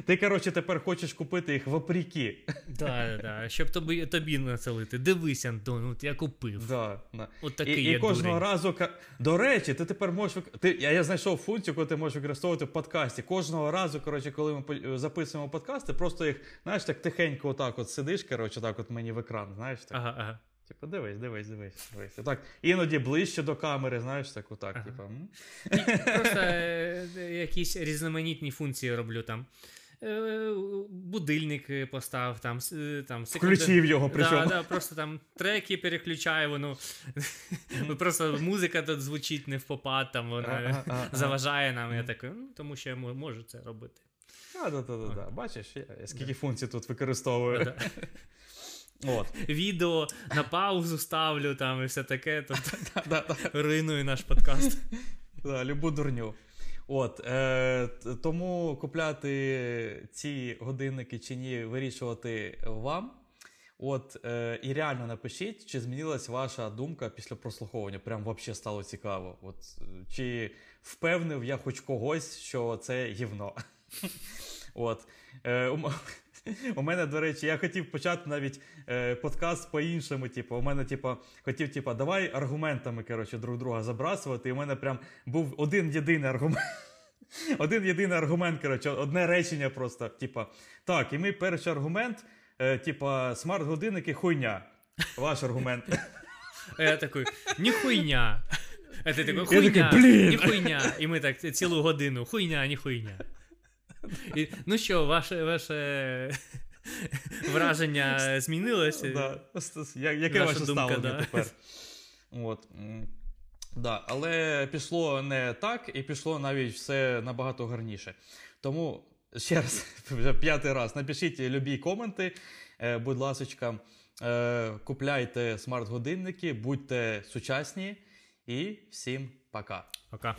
Ти, коротше, тепер хочеш купити їх вопріки. Да, да, щоб тобі, тобі нацелити. Дивися, Антон, от я купив. Да, да. От такий і я кожного дурень. разу. До речі, ти тепер можеш. Ти, я, я знайшов функцію, яку ти можеш використовувати в подкасті. Кожного разу, коротше, коли ми записуємо подкасти, просто їх, знаєш, так тихенько отак от сидиш, коротше, так от мені в екран, знаєш, так. Ага, ага. Типу, дивись, дивись, дивись, дивись. Так, іноді ближче до камери, знаєш, так, отак, Ага. типу. Просто е, якісь різноманітні функції роблю там. е, будильник постав, там, е, там секунди- Включив його, причому. Да, да, просто там треки переключає, воно ну, [laughs] просто музика тут звучить не в попад, там вона заважає нам. Я такий, ну тому що я можу це робити. А, да, да, да, да. Бачиш, скільки функцій тут використовую. [laughs] От. Відео на паузу ставлю там і все таке, то [laughs] Да, да. руйнує наш подкаст. Любу дурню. От, е, тому купляти ці годинники чи ні, вирішувати вам. От, е, і реально напишіть, чи змінилась ваша думка після прослуховування. Прям взагалі стало цікаво. От, чи впевнив я хоч когось, що це гівно. [laughs] От. Е, [laughs] у, мене, до речі, я хотів почати навіть е, подкаст по-іншому. Типу, у мене, типу, хотів, типу, давай аргументами коротше, друг друга забрасувати. І у мене прям був один єдиний аргумент. [laughs] Один єдиний аргумент, коротше, одне речення просто. Типа, так, і мій перший аргумент, е, типа, смарт-годинники хуйня. Ваш аргумент. А я такий, ніхуйня. А ти такий, хуйня, «Блін!» ніхуйня. І ми так цілу годину, хуйня, ніхуйня. [laughs] І, ну що, ваше, ваше [laughs] враження змінилося? Да. Яке Наша ваше думка, ставлення да. тепер? От. Да, але пішло не так, і пішло навіть все набагато гарніше. Тому ще раз, [laughs] вже п'ятий раз, напишіть любі коменти, е, будь ласочка, е, купляйте смарт-годинники, будьте сучасні і всім пока. Пока.